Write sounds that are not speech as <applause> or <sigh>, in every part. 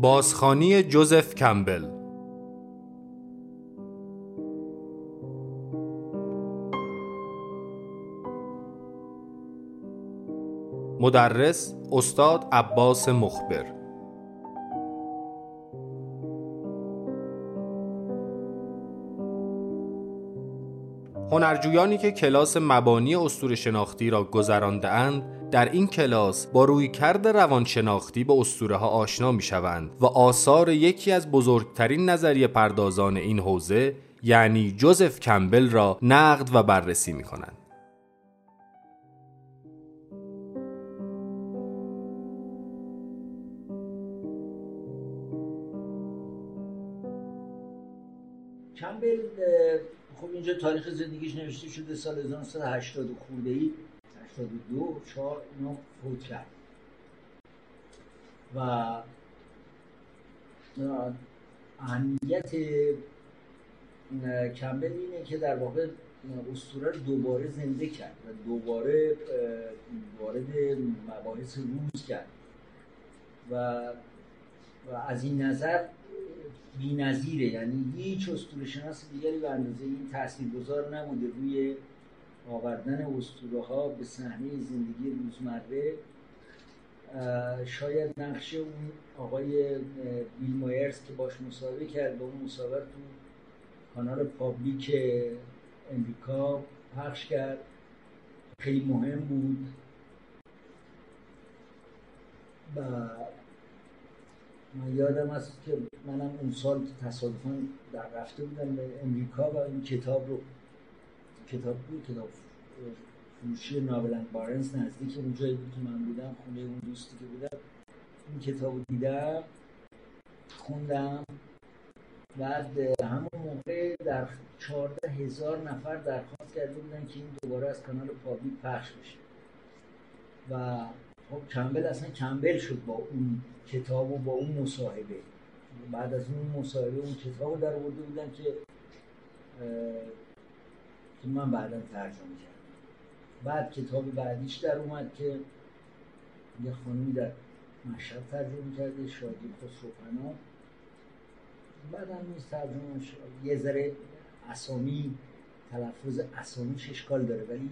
بازخانی جوزف کمبل. مدرس استاد عباس مخبر. هنرجویانی که کلاس مبانی استور شناختی را گذرانده اند در این کلاس با روی کرد روانشناختی به اسطوره ها آشنا می شوند و آثار یکی از بزرگترین نظریه پردازان این حوزه یعنی جوزف کمبل را نقد و بررسی می کنند. خب اینجا تاریخ زندگیش نوشته شده سال 1980 خورده ای 82 4 اینو فوت کرد. و اهمیت کمبل اینه که در واقع اسطوره رو دوباره زنده کرد و دوباره وارد مباحث روز کرد. و و از این نظر بی نظیره یعنی هیچ اسطوره شناس دیگری به اندازه این تاثیرگذار نموده روی آوردن اسطوره ها به صحنه زندگی روزمره شاید نقش اون آقای بیل مایرز که باش مصاحبه کرد با اون مصاحبه تو کانال پابلیک امریکا پخش کرد. خیلی مهم بود. و من یادم است که منم اون سال تصادفا در رفته بودم به امریکا و این کتاب رو کتاب بود کتاب فروشی نابلند بارنز نزدیک اون جایی بود که من بودم خونه اون دوستی که بودم. این کتاب رو دیدم خوندم. بعد همون موقع در چهارده هزار نفر درخواست کرده بودن که این دوباره از کانال پابلیک پخش بشه. و خب کمبل اصلا کمبل شد با اون کتاب و با اون مصاحبه. بعد از اون مصاحبه اون کتاب رو در آورده بودن که که من بعدا ترجمه کردم. بعد کتاب بعدیش در اومد که یه خانمی در مشهد ترجمه کرده شادی خسروپنا بعد هم نیست ترجمه یه ذره اسامی تلفظ اسامیش اشکال داره ولی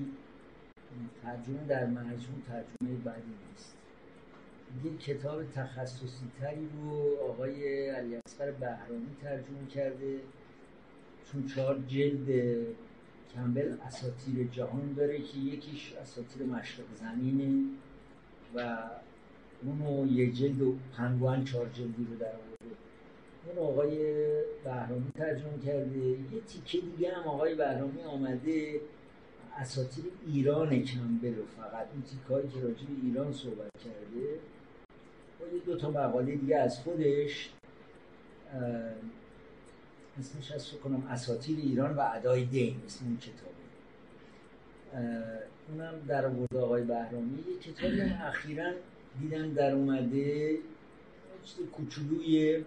ترجمه در مجموع ترجمه بعدی نیست. یه کتاب تخصصی تری رو آقای علی اصفر بهرانی ترجمه کرده. چون چهار جلد کمبل اساتیر جهان داره که یکیش اساتیر مشرق زمینه و اونو یه جلد و پنگوان چهار جلدی رو در آورده. اون آقای بهرامی ترجمه کرده. یه تیکه دیگه هم آقای بهرامی آمده. اساتیر ایران کمبل رو فقط این تیکایی که راجع به ایران صحبت کرده و یه دو تا مقاله دیگه از خودش اسمش از کنم اساتیر ایران و ادای دین اسم اون کتابه اونم در آورده آقای بهرامی. یه کتابی هم اخیرا دیدم در اومده چیز کوچولوی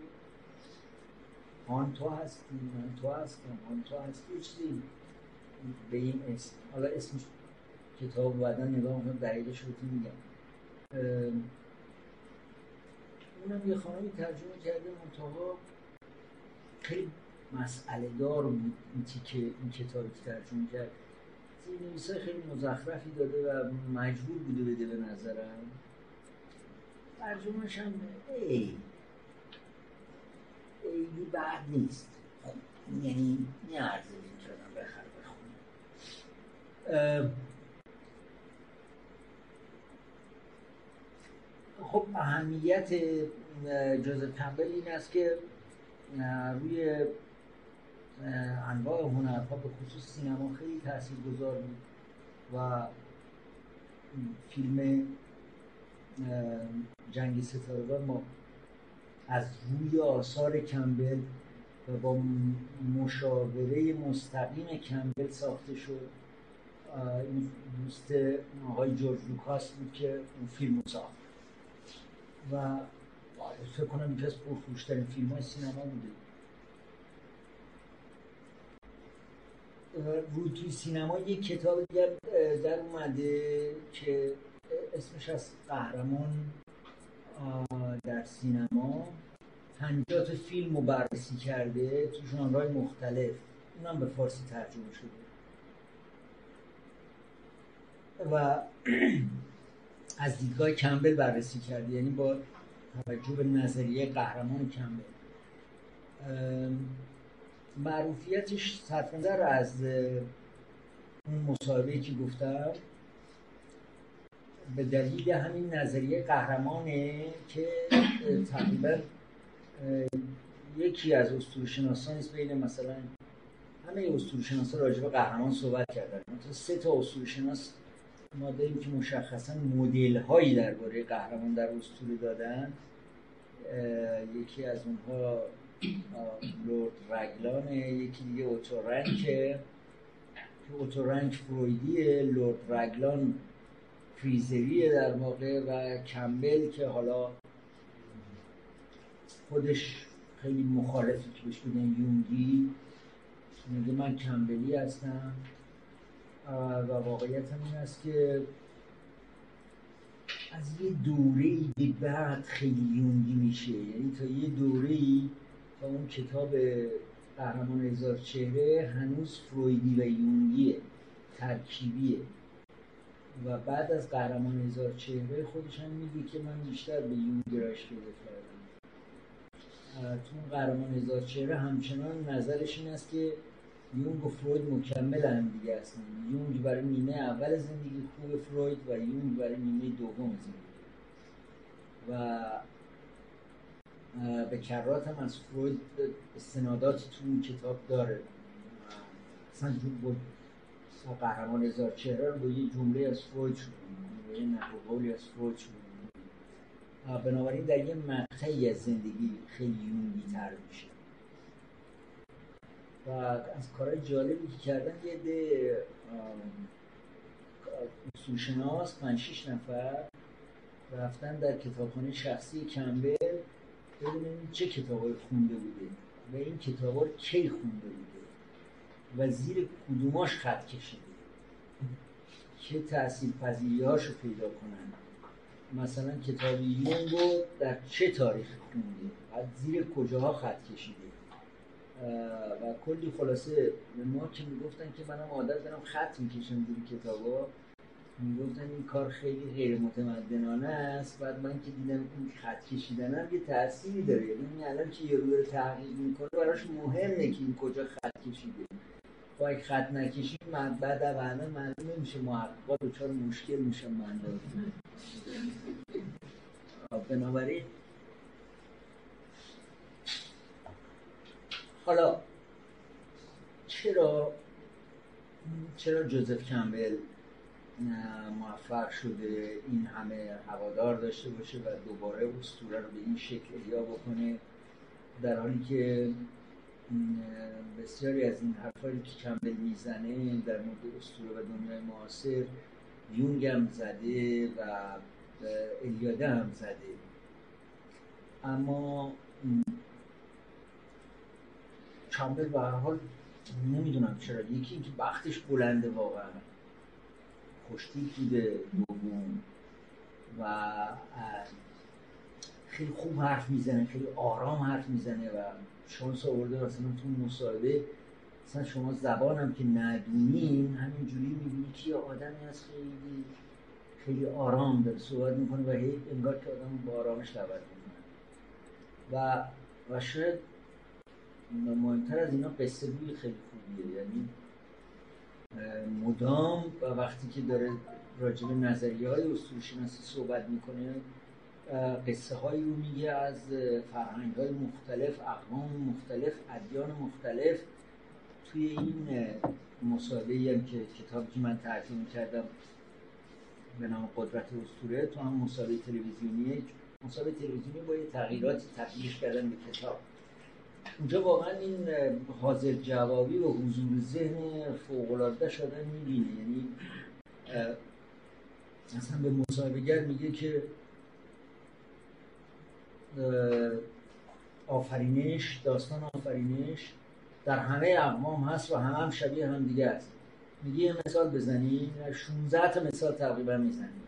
تو هستی من تو هستم تو هستی چیزی. به این اسم حالا اسمش کتاب بعدا نگاه کنم دقیقش رو میگم. اونم یه خانمی ترجمه کرده منتها خیلی مسئله دار بود این تیکه این کتابی که ترجمه کرد. نویسه خیلی مزخرفی داده و مجبور بوده بده به نظرم. ترجمهش هم ای. خیلی بد نیست. خب یعنی نیارزه این کردم بخر بخونم خب اهمیت جوزف کمبل این است که روی انواع هنرها به خصوص سینما خیلی تاثیر گذار بود و فیلم جنگ ستارگان ما از روی آثار کمبل و با مشاوره مستقیم کمبل ساخته شد. دوست آقای جورج لوکاس بود که اون فیلم ساخت. و فکر کنم یکی از پرفروشترین فیلم های سینما بوده. رو توی سینما یک کتاب دیگر در اومده که اسمش از قهرمان در سینما. پنجات فیلم رو بررسی کرده تو ژانرهای مختلف. اونم به فارسی ترجمه شده. و از دیدگاه کمبل بررسی کرده یعنی با توجه به نظریه قهرمان کمبل. معروفیتش سرفنده از اون مصاحبه که گفتم به دلیل همین نظریه قهرمانه که تقریبا یکی از اسطوره‌شناسان است بین مثلا همه اسطوره‌شناسا راجع به قهرمان صحبت کردن. مثلا سه تا اسطوره‌شناس ما داریم که مشخصا مدل هایی درباره قهرمان در اسطوره دادن یکی از اونها لورد رگلانه یکی دیگه اوتورنکه که اوتورنک فرویدیه لورد رگلان فریزریه در واقع و کمبل که حالا خودش خیلی مخالفی که بهش بگن یونگی میگه من کمبلی هستم. و واقعیت این است که از یه دوره ای بعد خیلی یونگی میشه. یعنی تا یه دوره ای تا اون کتاب قهرمان هزار چهره هنوز فرویدی و یونگیه ترکیبیه. و بعد از قهرمان هزار چهره خودش هم میگه که من بیشتر به یونگ گرایش پیدا کردم. تو قهرمان هزار چهره همچنان نظرش این است که یونگ و فروید مکمل هم دیگه هستن یونگ برای نیمه اول زندگی خوب فروید و یونگ برای نیمه دوم زندگی و به کرات هم از فروید استنادات تو اون کتاب داره. اصلا بود قهرمان هزار چهره رو با یه جمله از فروید شد یه قولی از فروید شد بنابراین در یه مقطعی از زندگی خیلی یونگی تر میشه. و از کارهای جالبی که کردن یه ده اصولشناس پنج شیش نفر رفتن در کتابخانه شخصی کمبل ببینیم چه کتابای خونده بوده و این کتابا کی خونده بوده و زیر کدوماش خط کشیده. که تأثیر پذیریهاش رو پیدا کنن. مثلا کتاب یونگ رو در چه تاریخ خونده؟ از زیر کجاها خط کشیده؟ و کلی خلاصه به ما که می‌گفتن که منم عادت دارم خط می‌کشم زیر کتابا. می‌گفتن این کار خیلی غیر متمدنانه است. بعد من که دیدم این خط کشیدنم یه تأثیری داره. یعنی الان که یه رو تحقیق می‌کنه براش مهمه که این کجا خط کشیده. با خب خط نکشید من بعد همه معلوم نمیشه محققا دچار مشکل میشن من خب، <laughs> بنابراین حالا چرا چرا جوزف کمبل موفق شده این همه هوادار داشته باشه و دوباره اسطوره رو به این شکل احیا بکنه؟ در حالی که بسیاری از این حرفایی که کمبل می‌زنه در مورد اسطوره و دنیای معاصر یونگ هم زده و الیاده هم زده. اما کمبل به هر حال نمی‌دونم چرا. یکی اینکه وقتش بلنده واقعا. خوشتیپ بوده دوم و خیلی خوب حرف می‌زنه خیلی آرام حرف می‌زنه و شانس آورده مثلا تو مصاحبه. مثلا شما زبانم که ندونین همینجوری می‌بینی که یه آدمی از خیلی خیلی آرام داره صحبت می‌کنه و هی انگار که آدم با آرامش می‌کنه. و و شاید مهمتر از اینا قصه بوی خیلی خوبیه. یعنی مدام و وقتی که داره راجب نظریه های شناسی صحبت می‌کنه قصه هایی رو میگه از فرهنگ های مختلف اقوام مختلف ادیان مختلف. توی این مصاحبه هم که کتابی که من ترجمه کردم به نام قدرت اسطوره تو هم مصاحبه تلویزیونی مصاحبه تلویزیونی با یه تغییراتی تبدیلش کردن به کتاب. اونجا واقعا این حاضر جوابی و حضور ذهن فوقلاده شدن می‌بینه. یعنی اصلا به مصاحبهگر میگه که آفرینش داستان آفرینش در همه اقوام هست و همه هم شبیه هم دیگه است. میگه یه مثال بزنی 16 تا مثال تقریبا می‌زنی.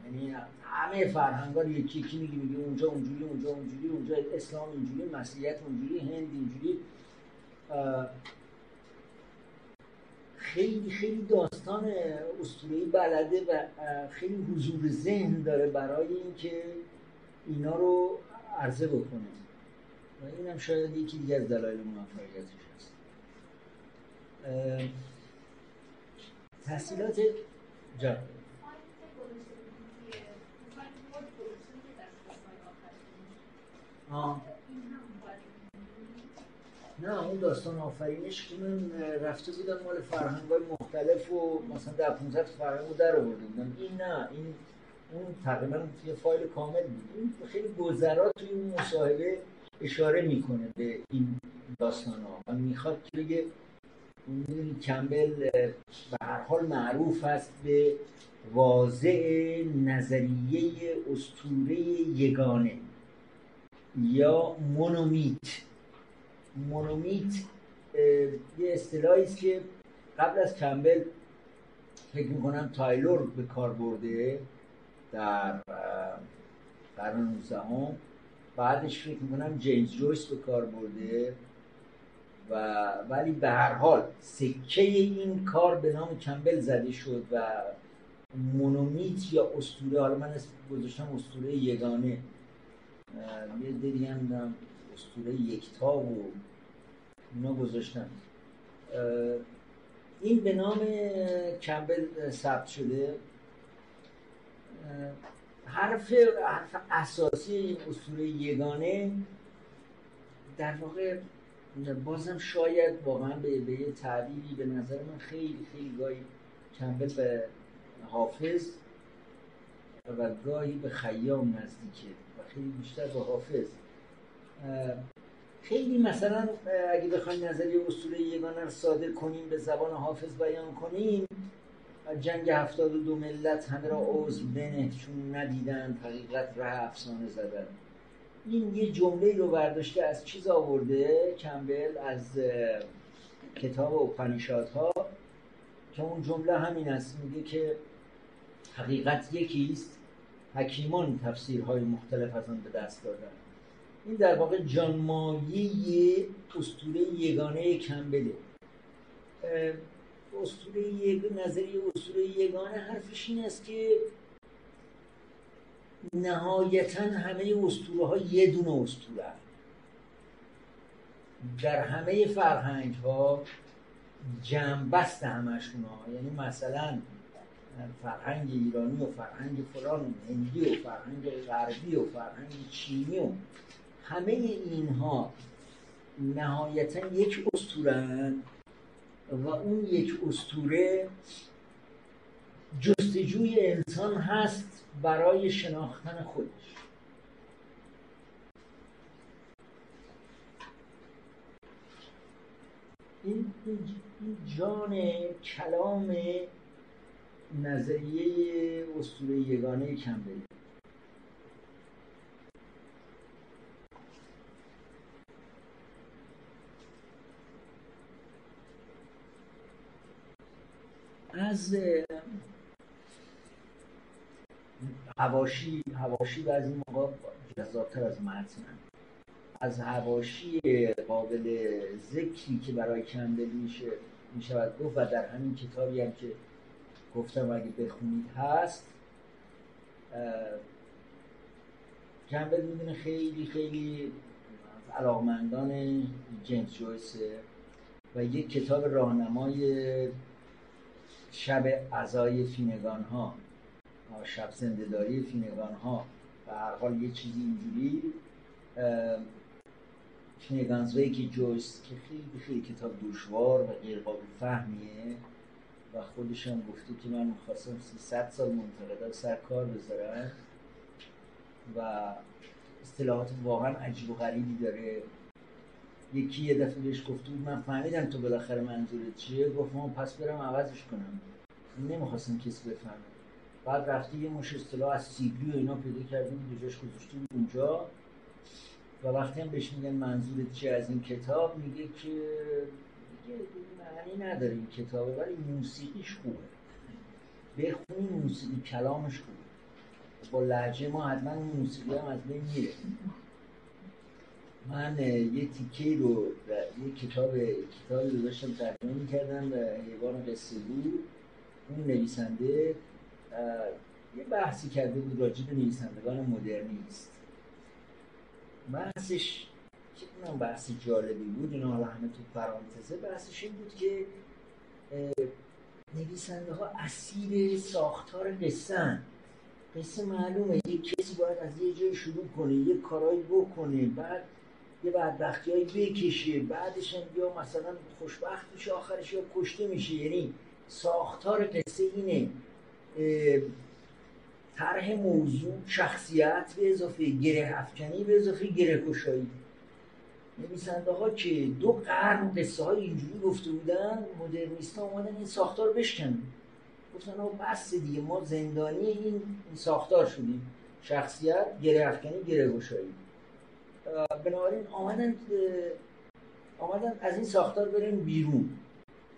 همه فرهنگا رو یکی یکی میگی؟ میگه اونجا اونجوری اونجا اونجوری اونجا اسلام اینجوری مسیحیت اونجوری هند اینجوری. خیلی خیلی داستان اسطوره‌ای بلده و خیلی حضور ذهن داره برای اینکه اینا رو عرضه بکنه. و اینم شاید یکی دیگه از دلایل موفقیتش هست. تحصیلات جا نه اون داستان آفرینش که من رفته بودم مال فرهنگ های مختلف و مثلا در 15 فرهنگ رو در آورده بودم این نه این اون تقریبا یه فایل کامل بود. این خیلی گذرات توی اون مصاحبه اشاره می‌کنه به این داستان ها و می‌خواد که بگه کمبل به هر حال معروف است به واضع نظریه استوره یگانه. یا مونومیت. مونومیت یه اصطلاحی است که قبل از کمبل فکر می‌کنم تایلور به کار برده در قرن 19 بعدش فکر می‌کنم جیمز جویس به کار برده و ولی به هر حال سکه این کار به نام کمبل زده شد و مونومیت یا استوره حالا من گذاشتم استوره یگانه. یه دیگه هم استوره یکتا و اینا گذاشتم. این به نام کمبل ثبت شده. حرف, حرف اساسی اصول یگانه در واقع بازم شاید واقعا به, به تعبیری به نظر من خیلی خیلی گاهی کمبل به حافظ و گاهی به خیام نزدیکه. و خیلی بیشتر به حافظ. خیلی مثلا اگه بخوایم نظریه اصول یگانه رو صادر کنیم به زبان حافظ بیان کنیم جنگ هفتاد و دو ملت همه را عضو بنه چون ندیدن حقیقت ره افسانه زدن. این یه جمله رو برداشته از چیز آورده کمبل از کتاب ها که اون جمله همین است میگه که حقیقت یکیست. حکیمان تفسیرهای مختلف از آن به دست دادن. این در واقع جانمایی اسطوره یگانه کمبله اسطوره یک نظریه اسطوره یگانه حرفش این است که نهایتا همه اسطوره ها یه دونه اسطوره. در همه فرهنگ ها جنبست همشون ها یعنی مثلا فرهنگ ایرانی و فرهنگ فلان و هندی و فرهنگ غربی و فرهنگ چینی و همه اینها نهایتا یک اسطوره و اون یک استوره جستجوی انسان هست برای شناختن خودش. این, جان کلام نظریه اسطوره یگانه کمبلی از هواشی هواشی بعضی موقع جذابتر از متن از هواشی قابل ذکری که برای کندل میشه می‌شود گفت و در همین کتابی هم که گفتم اگه بخونید هست کمبل می‌دونه خیلی خیلی علاقمندان جیمز جویسه و یک کتاب راهنمای شب عزای فینگان ها شب زندهداری فینگان ها و هر حال یه چیزی اینجوری فینگانز که جویس که خیلی خیلی کتاب دشوار و غیر قابل فهمیه. و خودش هم گفته که من می‌خواستم 300 سال منتقدا سر کار بذارم و اصطلاحات واقعا عجیب و غریبی داره. یکی یه دفعه بهش گفته بود من فهمیدم تو بالاخره منظورت چیه؟ گفت من پس برم عوضش کنم. نمی‌خواستم کسی بفهمه. بعد رفتی یه مش اصطلاح از سیگلی و اینا پیدا کردیم دو جاش گذاشتیم اونجا. و وقتی هم بهش میگن منظورت چیه از این کتاب میگه که معنی نداره این کتابه ولی موسیقیش خوبه. بخونی موسیقی کلامش خوبه. با لحجه ما حتما موسیقی هم از بین من یه تیکه رو یه کتاب کتابی رو داشتم ترجمه می‌کردم و حیوان قصه بود. اون نویسنده یه بحثی کرده بود راجع به نویسندگان مدرنیست. بحثش که اونم بحث جالبی بود اینا حالا همه تو پرانتزه بحثش این بود که نویسنده ها اسیر ساختار قصه قصه معلومه یک کسی باید از یه جای شروع کنه یه کارایی بکنه بعد یه بدبختی های بکشه بعدش هم یا مثلا خوشبخت میشه آخرش یا کشته میشه. یعنی ساختار قصه اینه طرح موضوع شخصیت به اضافه گره افکنی به اضافه گره کشایی. نویسنده ها که دو قرن قصه های اینجوری گفته بودن مدرنیست ها اومدن این ساختار بشکنن. گفتن ها بس دیگه ما زندانی این ساختار شدیم. شخصیت گره افکنی گره گشایی بنابراین آمدن آمدن از این ساختار برن بیرون.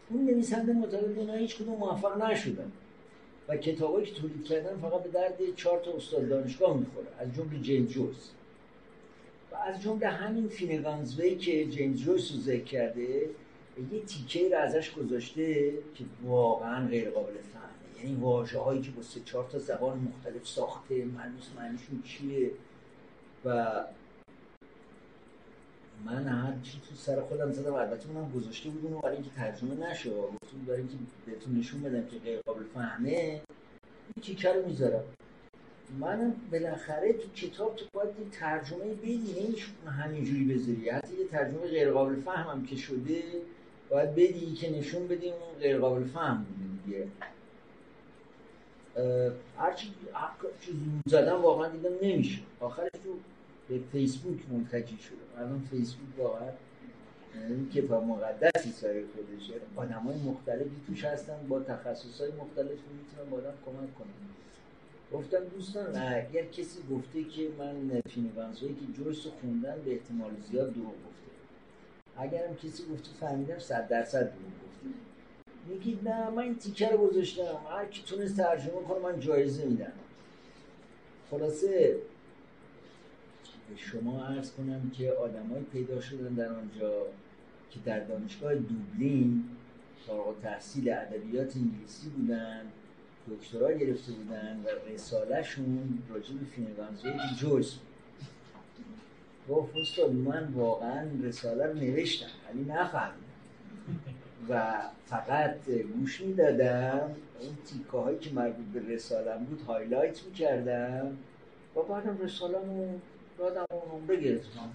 اون نویسنده مطابق اینا هیچ کدوم موفق نشدن. و کتابایی که تولید کردن فقط به درد چهار تا استاد دانشگاه می‌خوره از جمله جیمز جویس و از جمله همین فینگانزوی که جیمز جویس رو ذکر کرده یه تیکه رو ازش گذاشته که واقعا غیر قابل فهمه. یعنی واژه هایی که با سه چهار تا زبان مختلف ساخته معنیش معنیشون چیه؟ و من هر چی تو سر خودم زدم البته اونم گذاشته بود اونو برای اینکه ترجمه نشه. گفتم برای اینکه بهتون نشون بدم که غیر قابل فهمه. این تیکه رو می‌ذارم. منم بالاخره تو کتاب تو باید یه ترجمه بدی نمیشه همینجوری بذاری. حتی یه ترجمه غیر قابل فهمم که شده باید بدی که نشون بدیم اون غیر قابل فهم دیگه. هرچی چیزی زدم واقعا دیدم نمیشه. آخرش تو به فیسبوک منتجی شده. الان فیسبوک واقعا این کتاب مقدسی سای خودشه. آدم های مختلفی توش هستن با تخصص های مختلفی می‌تونن با آدم کمک کنن. گفتم دوستان اگر کسی گفته که من فینوانزوی که جویس رو خوندن به احتمال زیاد دروغ گفته. اگرم کسی گفته فهمیدم صد درصد دروغ گفته. میگید نه من این رو گذاشتم. هر کی تونست ترجمه کنه من جایزه میدم. خلاصه به شما عرض کنم که آدمایی پیدا شدن در آنجا که در دانشگاه دوبلین فارغ تحصیل ادبیات انگلیسی بودن. دکترا گرفته بودن و رسالهشون راجع به فینگانزوی جویس گفت استاد من واقعا رساله رو نوشتم ولی نفهمیدم. و فقط گوش می‌دادم اون تیکه هایی که مربوط به رسالم بود highlight می‌کردم. و بعدم رسالم دادم اون نمره گرفتم.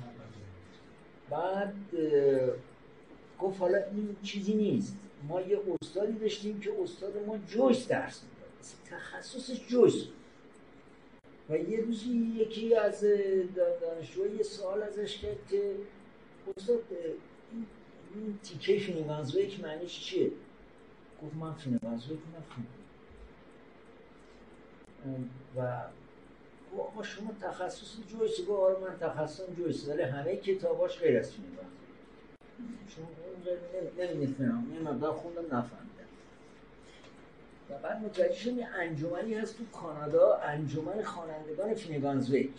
بعد گفت حالا این چیزی نیست. ما یه استادی داشتیم که استاد ما جویس درس تخصصش جویس. و یه روزی یکی از دانشجوها یه سوال ازش کرد که استاد این تیکه فینگانزویک معنیش چیه؟ گفت من فینگانزویک نمی‌فهمم آقا شما تخصص جویس گفت آره من تخصصم جویس ولی همه کتاباش غیر از فینگانزویک شما نمی‌فهمم یه مقدار خوندم نفهم و بعد متوجه شدم یه انجمنی هست تو کانادا انجمن خوانندگان فینگانزویک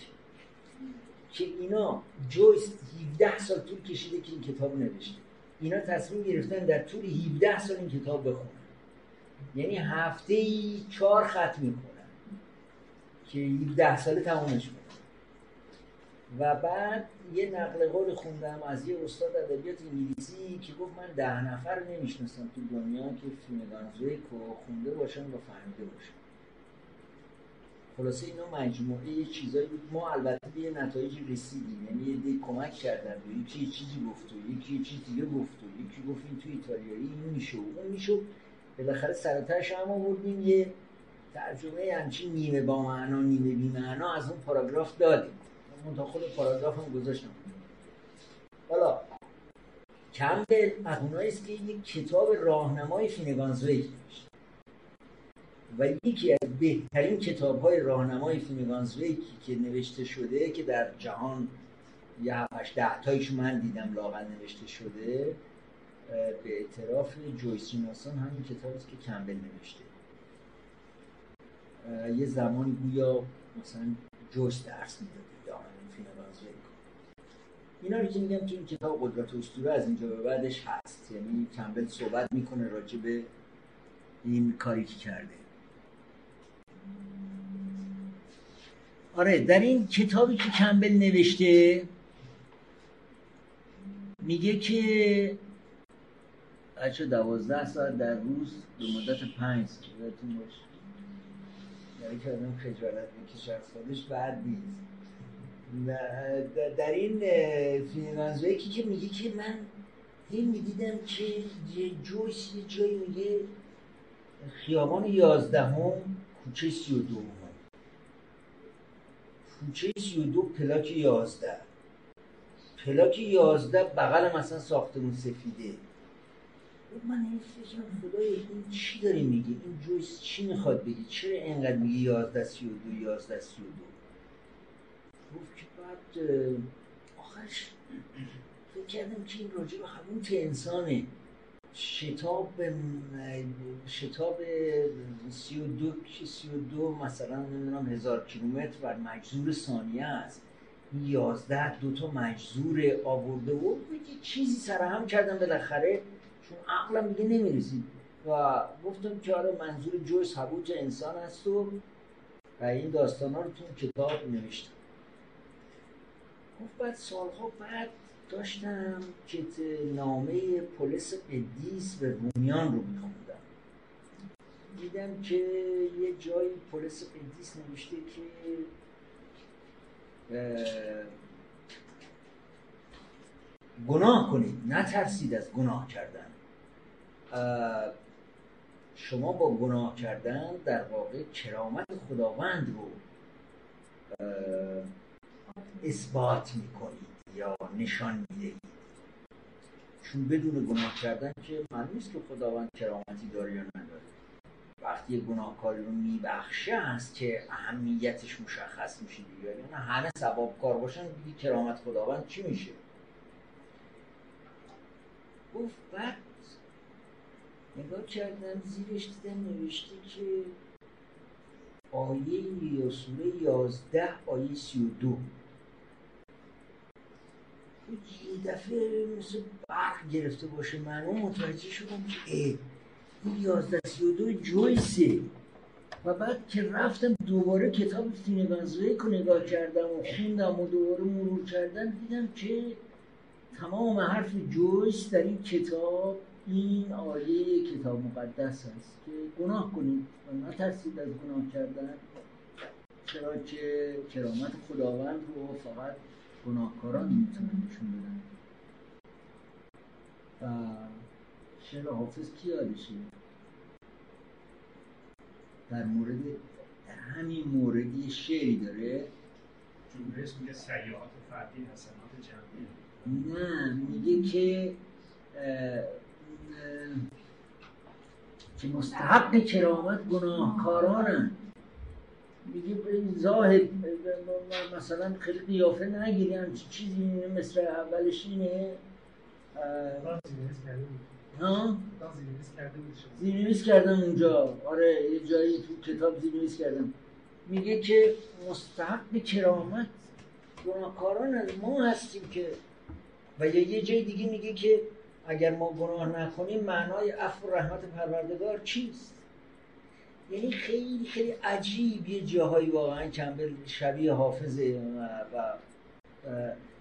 که اینا جویس 17 سال طول کشیده که این کتاب نوشته. اینا تصمیم گرفتن در طول 17 سال این کتاب بخونن. یعنی هفته ای چهار خط می‌کنن. که 17 ساله تمامش می‌کنن و بعد یه نقل قول خوندم از یه استاد ادبیات انگلیسی که گفت من ده نفر نمی‌شناسم تو دنیا که فیلم کو خونده باشن و فهمیده باشن. خلاصه اینا مجموعه یه چیزایی بود. ما البته به یه نتایجی رسیدیم. یعنی یه کمک کردن یکی چیزی گفت و یکی چیز دیگه گفت و یکی گفت این تو ایتالیایی این میشه و اون میشه. بالاخره سرترش هم آوردیم یه ترجمه همچین نیمه با معنا نیمه بی معنا از اون پاراگراف دادیم. منتها خود پاراگراف هم گذاشتم. حالا کمبل از است که یک کتاب راهنمای فینگانزویک نوشت و یکی از بهترین کتاب های راهنمای فینگانزویک که نوشته شده که در جهان یه هفت هش ده تاییش من دیدم لااقل نوشته شده به اعتراف جویس شناسان همین کتابی که کمبل نوشته. یه زمانی گویا مثلا جویس درس می‌داده. همین اینا رو که میگم تو این کتاب قدرت اسطوره از اینجا به بعدش هست. یعنی کمبل صحبت می‌کنه راجع به این کاری که کرده. آره در این کتابی که کمبل نوشته میگه که بچه دوازده ساعت در روز به مدت پنج یادتون باشه. یعنی که آدم خجالت می‌کشه از خودش بعد نیست. در این فیلم که میگه که من این می‌دیدم که جوش یه جایی میگه خیابان یازدهم کوچه سی و دو کوچه سی و دو پلاک یازده. پلاک یازده بغل مثلا ساختمون سفیده. من این فکرم خدای این چی داری میگه این جویس چی می‌خواد بگی چرا اینقدر میگه یازده سی و دو یازده سی و دو؟ گفت که بعد آخرش فکر کردم که این راجع به حبوط انسانه. شتاب شتاب سی و دو سی و دو مثلا نمی‌دونم هزار کیلومتر بر مجزور ثانیه است. یازده دوتا مجزور آورده و یه چیزی سرهم کردم بالاخره. چون عقلم دیگه نمی‌رسید. و گفتم که آره منظور جویس حبوط انسان است و و این داستان ها رو تو کتاب نوشتم. گفت بعد سالها بعد داشتم که نامه پلیس قدیس به رومیان رو میخوندم. دیدم که یه جایی پلیس قدیس نوشته که گناه کنید نترسید از گناه کردن. شما با گناه کردن در واقع کرامت خداوند رو اثبات می‌کنید یا نشان می‌دهید؟ چون بدون گناه کردن که من نیست که خداوند کرامتی داره یا نداره. وقتی گناهکاری رو میبخشه است که اهمیتش مشخص میشه دیگه. یعنی همه سباب کار باشن دیگه کرامت خداوند چی میشه؟ گفت بعد نگاه کردم زیرش دیدم نوشته که آیه یا سوره یازده آیه سی و دو یه دفعه مثل برق گرفته باشه من متوجه شدم که ای این یازده سی و دو جویسه. و بعد که رفتم دوباره کتاب فینگانزوی رو نگاه کردم و خوندم و دوباره مرور کردم دیدم که تمام حرف جویس در این کتاب این آیه کتاب مقدس هست که گناه کنید. و نترسید از گناه کردن چرا که کرامت خداوند رو فقط گناهکاران می‌تونن نشون بدن. و شعر حافظ کی یادشه؟ در مورد در همین موردی شعری داره؟ جمهوریت میگه سیاحات فردی حسنات جمعی. نه میگه که که مستحق کرامت گناهکارانن. میگه زاهد مثلا خیلی قیافه نگیری همچی چیزی مثل اولش اینه. ها؟ زیرنویس کردم اونجا. آره یه جایی تو کتاب زیرنویس کردم. میگه که مستحق کرامت گناهکاران ما هستیم که. و یه جای دیگه میگه که اگر ما گناه نکنیم معنای عفو و رحمت پروردگار چیست؟ یعنی خیلی خیلی عجیب یه جاهایی واقعا کمبل شبیه حافظه و,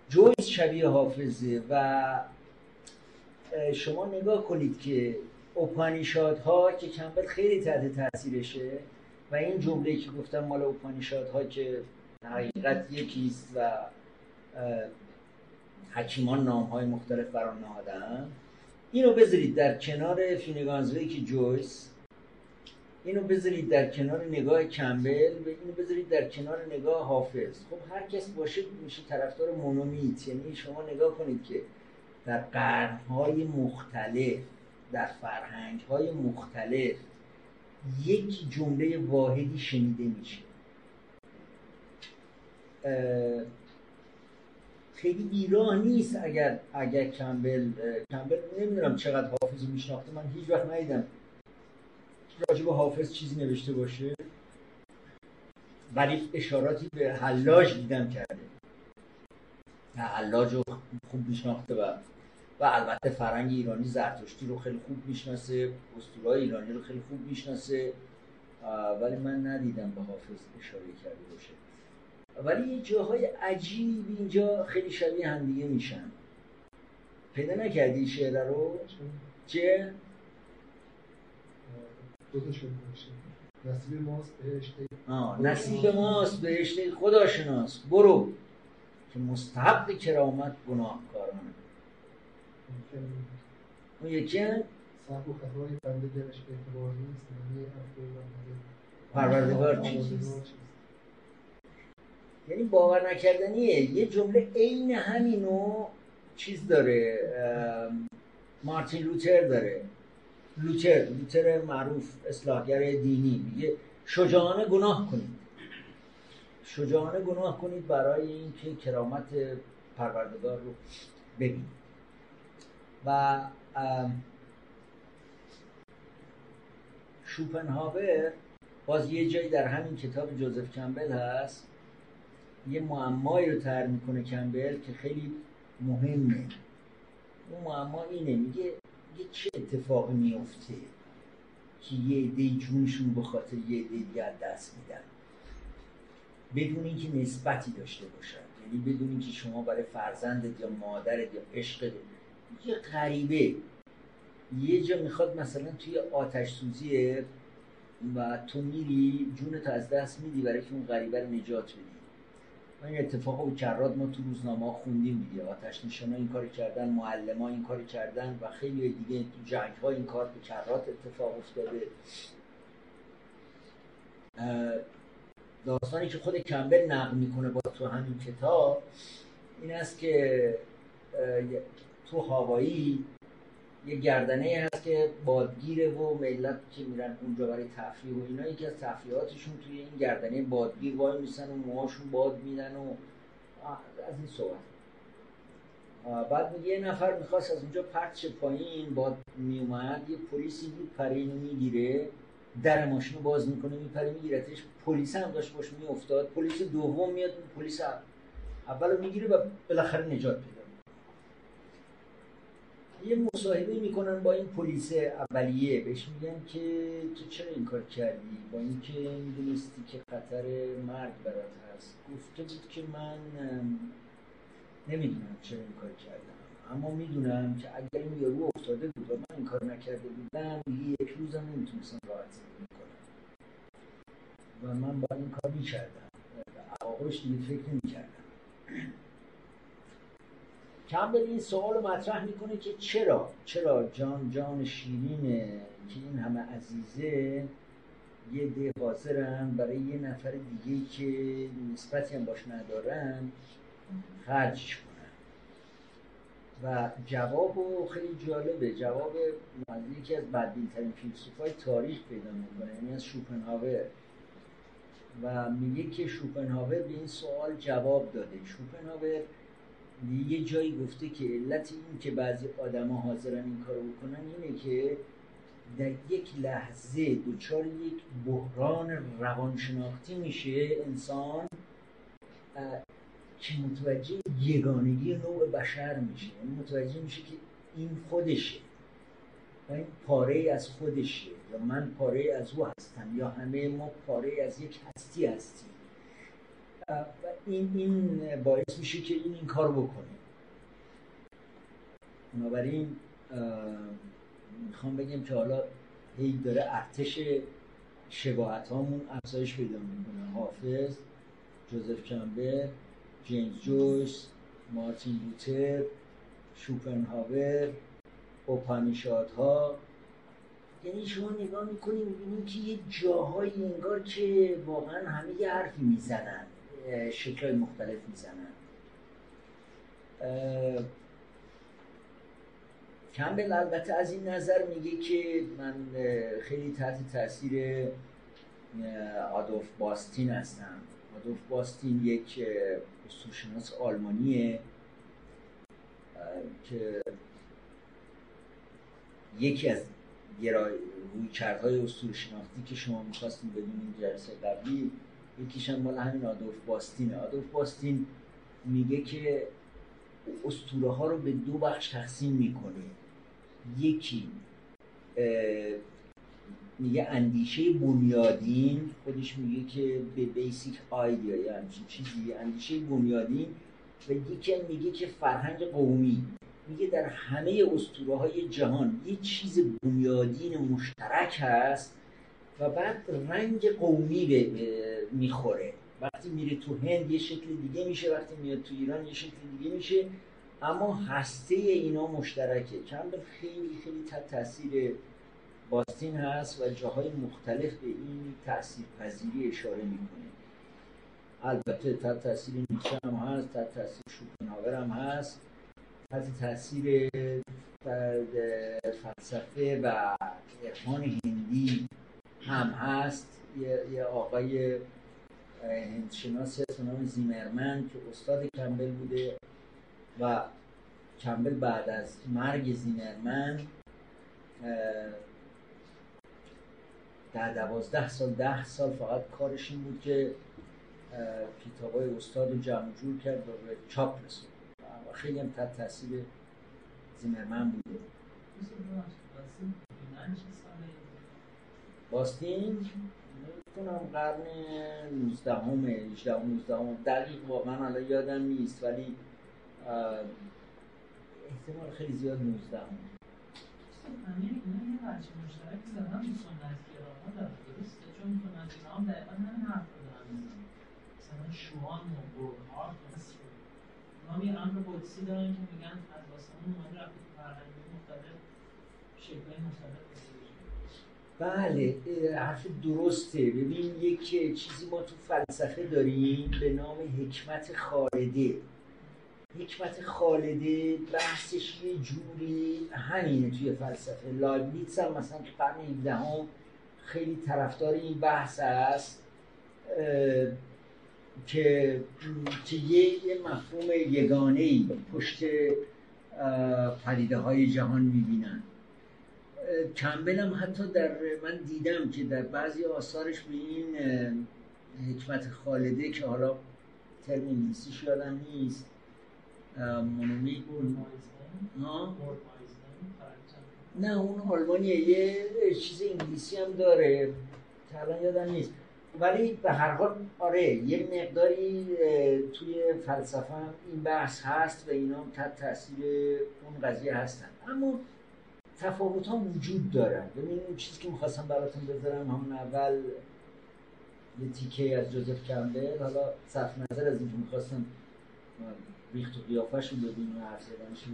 جویس شبیه حافظه و شما نگاه کنید که ها که کمبل خیلی تحت تاثیرشه و این جمله که گفتم مال ها که حقیقت یکیست و حکیمان نام های مختلف بران نهادن اینو بذارید در کنار که جویس اینو بذارید در کنار نگاه کمبل و اینو بذارید در کنار نگاه حافظ. خب هر کس باشه میشه طرفدار مونومیت یعنی شما نگاه کنید که در قرنهای مختلف در فرهنگهای مختلف یک جمله واحدی شنیده میشه. خیلی بیراه نیست اگر اگر کمبل کمبل نمی‌دونم چقدر حافظ میشناخته. من هیچ وقت ندیدم. راجب حافظ چیزی نوشته باشه؟ ولی اشاراتی به حلاج دیدم کرده. حلاج رو خوب میشناخته و و البته فرنگ ایرانی زرتشتی رو خیلی خوب می‌شناسه اسطورهای ایرانی رو خیلی خوب می‌شناسه. ولی من ندیدم به حافظ اشاره کرده باشه. ولی یه جاهای عجیب اینجا خیلی شبیه همدیگه میشن. پیدا نکردی شعر رو؟ چه؟ نصیب ماست بهشت نصیب ماست بهشت خداشناس. برو. که مستحق کرامت گناهکاران اون یکی هم؟ صحب و خطای بنده گرش اعتبار نیست. نمی پروردگار چیزیست یعنی باور نکردنیه یه جمله عین همینو چیز داره مارتین لوتر داره. لوتر لوتر معروف اصلاحگر دینی. میگه شجاعانه گناه کنید. شجاعانه گناه کنید برای اینکه کرامت پروردگار رو ببینید. و شوپنهاور باز یه جایی در همین کتاب جوزف کمبل هست. یه معمایی رو تر می‌کنه کمبل که خیلی مهمه. اون معما اینه. میگه چه اتفاقی میفته که یه عده جونشون به خاطر یه عده دیگه دست میدن؟ بدون اینکه نسبتی داشته باشن. یعنی بدون اینکه شما برای فرزندت یا مادرت یا عشقت یه غریبه یه جا می‌خواد مثلا توی آتش سوزیه و تو میری جونت از دست میدی برای که اون غریبه رو نجات بدی. این اتفاق و کرات ما تو روزنامه خوندیم دیگه. آتش نشانا این کار کردن معلم این کار کردن و خیلی دیگه تو جنگ ها این کار به کرات اتفاق افتاده. داستانی که خود کمبل نقل می‌کنه با تو همین کتاب این است که تو هاوایی یه گردنه هست که بادگیره و ملت که میرن اونجا برای تفریح و اینا یکی از تفریحاتشون توی این گردنه بادگیر وای میسن و موهاشون باد میدن و از این صحبت. بعد یه نفر می‌خواست از اونجا پرچ پایین باد میومد یه پلیسی بود پره اینو می‌گیره در ماشین رو باز می‌کنه میپره میگیرتش پلیس هم داشت باش میافتاد پلیس دوم میاد پلیس اول می‌گیره و بالاخره نجات یه مصاحبه می‌کنن با این پلیس اولیه. بهش میگن که تو چرا این کار کردی؟ با اینکه می‌دونستی که خطر مرگ برات هست. گفته بود که من نمی‌دونم چرا این کار کردم. اما می‌دونم که اگر این یارو افتاده بود و من این کار نکرده بودم یک روزم نمی‌تونستم راحت زندگی کنم. و من با این کار می‌کردم. عواقبش دیگه فکر نمی‌کردم. کمبل این سوال مطرح می‌کنه که چرا؟ چرا جان جان شیرینه که این همه عزیزه یه ده حاضرن برای یه نفر دیگه که نسبتی هم باش ندارن خرجش کنن. و جواب خیلی جالبه. جواب یکی از بدبینترین فیلسوفای تاریخ پیدا می‌کنه یعنی از شوپنهاور. و میگه که شوپنهاور به این سوال جواب داده. شوپنهاور یه جایی گفته که علت این که بعضی آدما حاضرن این کارو بکنن اینه که در یک لحظه دچار یک بحران روانشناختی میشه انسان که متوجه یگانگی نوع بشر میشه. یعنی متوجه میشه که این خودشه و این پاره از خودشه یا من پاره از او هستم یا همه ما پاره از یک هستی هستیم. این این باعث میشه که این این کار بکنه. بنابراین می‌خوام بگم که حالا هی داره ارتش شباهت هامون افزایش پیدا می‌کنه. حافظ جوزف کمبر جیمز جویس مارتین لوتر شوپنهاور ها یعنی شما نگاه می‌کنیم می‌بینیم که یه جاهایی انگار که واقعا همه یه حرفی می‌زنن. شکل مختلف می‌زنن. کمبل البته از این نظر میگه که من خیلی تحت تاثیر آدولف باستین هستم. آدولف باستین یک اسطورشناس آلمانیه که یکی از روی کردهای اصول شناختی که شما می‌خواستیم بدونین جلسه قبلی یکیش هم مال همین آدولف باستینه آدولف باستین میگه که اسطوره ها رو به دو بخش تقسیم می‌کنه. یکی میگه اندیشه بنیادین خودش میگه که به بیسیک آیدیا یا همچین چیزی اندیشه بنیادین. و یکی میگه که فرهنگ قومی. میگه در همه اسطوره های جهان یه چیز بنیادین مشترک هست و بعد رنگ قومی می‌خوره وقتی میره تو هند یه شکل دیگه میشه وقتی میاد تو ایران یه شکل دیگه میشه اما هسته اینا مشترکه کمبر خیلی خیلی تحت تاثیر باستین هست و جاهای مختلف به این تاثیر پذیری اشاره می‌کنه البته تحت تاثیر نیچه هم هست تحت تاثیر شوپنهاور هم هست تحت تاثیر فلسفه و عرفان هندی هم هست. یه, آقای هندشناس هست نام زیمرمن که استاد کمبل بوده و کمبل بعد از مرگ زیمرمن در دوازده سال ده سال فقط کارش این بود که کتاب های استاد رو جمع جور کرد و به چاپ رسون و خیلی هم تحت تاثیر زیمرمن بوده. باستین؟ کنم قرن 19 همه 18 19 همه دقیق واقعا حالا یادم نیست ولی احتمال خیلی زیاد 19 همه همین اینا یه بچه مشترک زدن تو سنت گراها داره درسته؟ چون سنت گراها هم دقیقا همین حرف رو دارن میزن مثلا شوان و برهارت و مصر اونا هم یه دارن که میگن از واسمون اومده رفته تو فرهنگی مختلف مختلف. بله حرف درسته. ببین یک چیزی ما تو فلسفه داریم به نام حکمت خالده. حکمت خالده بحثش یه جوری همینه توی فلسفه. لایبنیتس هم مثلا تو قرن 17 هم خیلی طرفدار این بحث است که که یه, یه مفهوم یگانه ای پشت پدیده های جهان می‌بینن. کمبل هم حتی در من دیدم که در بعضی آثارش به این حکمت خالده که حالا ترم انگلیسیش یادم نیست مونومی نه اون آلمانیه یه چیز انگلیسی هم داره که یادم نیست. ولی به هر حال آره یه مقداری توی فلسفه هم این بحث هست و اینا هم تحت تاثیر اون قضیه هستن. اما تفاوت ها وجود دارن. ببین اون چیزی که می‌خواستم براتون بذارم همون اول یه تیکه از جوزف کمبل حالا صرف نظر از اینکه می‌خواستم ریخت و قیافش رو ببینیم و حرف زدنش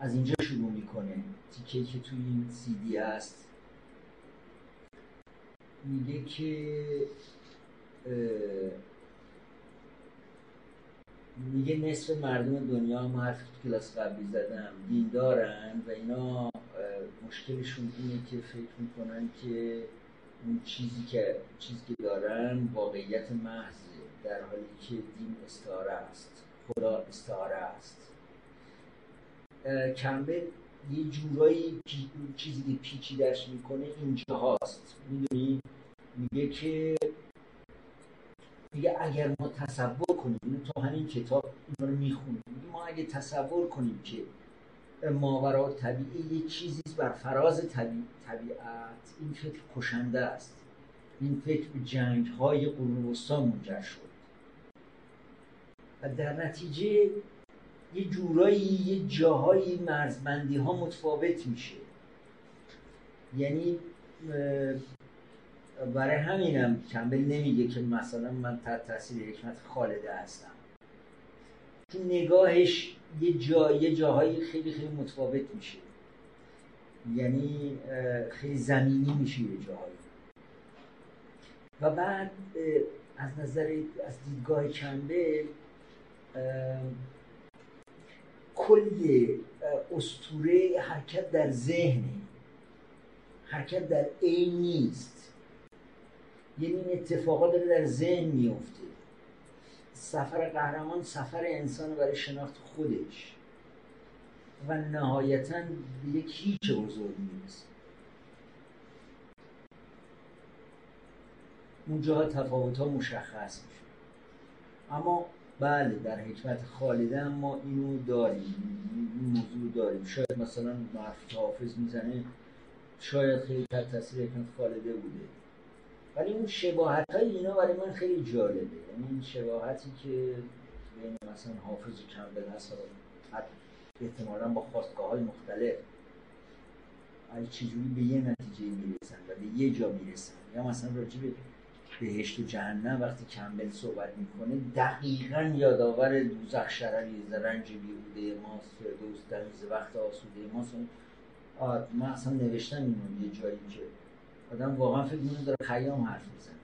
از اینجا شروع می‌کنه. تیکه که توی این سی دی هست. میگه که میگه نصف مردم دنیا هم حرف کلاس قبلی زدم دیندارن و اینا مشکلشون اینه که فکر می‌کنن که اون چیزی که چیزی که دارن واقعیت محضه در حالی که دین استعاره است خدا استعاره است. کمبل یه جورایی چیزی که پیچیدش می‌کنه اینجا هاست می‌دونی؟ میگه که میگه اگر ما تصور کنیم تو همین کتاب اینو رو می‌خونیم ما اگه تصور کنیم که ماورا طبیعی یه چیزی بر فراز طبیعت این فکر کشنده است. این فکر به جنگ های قرون منجر شد. و در نتیجه یه جورایی یه جاهایی مرزبندی ها متفاوت میشه. یعنی برای همینم کمبل نمیگه که مثلا من تحت تاثیر حکمت خالده هستم. چون نگاهش یه جا یه جاهایی خیلی خیلی متفاوت میشه. یعنی خیلی زمینی میشه یه جاهایی. و بعد از نظر از دیدگاه کمبل کل استوره حرکت در ذهن حرکت در عین نیست. یعنی این اتفاقات داره در ذهن میفته سفر قهرمان سفر انسان برای شناخت خودش. و نهایتا به یک هیچ بزرگ می‌رسه. اونجا تفاوت ها مشخص میشه. اما بله در حکمت خالده ما اینو داریم. این موضوع داریم. شاید مثلا معرفی حافظ می‌زنه. شاید خیلی تحت تاثیر حکمت خالده بوده. ولی اون شباهت های اینا برای من خیلی جالبه. یعنی این شباهتی که بین مثلا حافظ و کمبل هست احتمالا با خواستگاه های مختلف ولی چجوری به یه نتیجه می‌رسن و به یه جا می‌رسن. یا مثلا راجع به بهشت و جهنم وقتی کمبل صحبت می‌کنه دقیقا یادآور دوزخ شرری رنج بیهوده ماست فردوس دمیز وقت آسوده ماست من اصلا نوشتم اینو یه جایی که آدم واقعا فکر می‌کنه داره خیام حرف می‌زنه.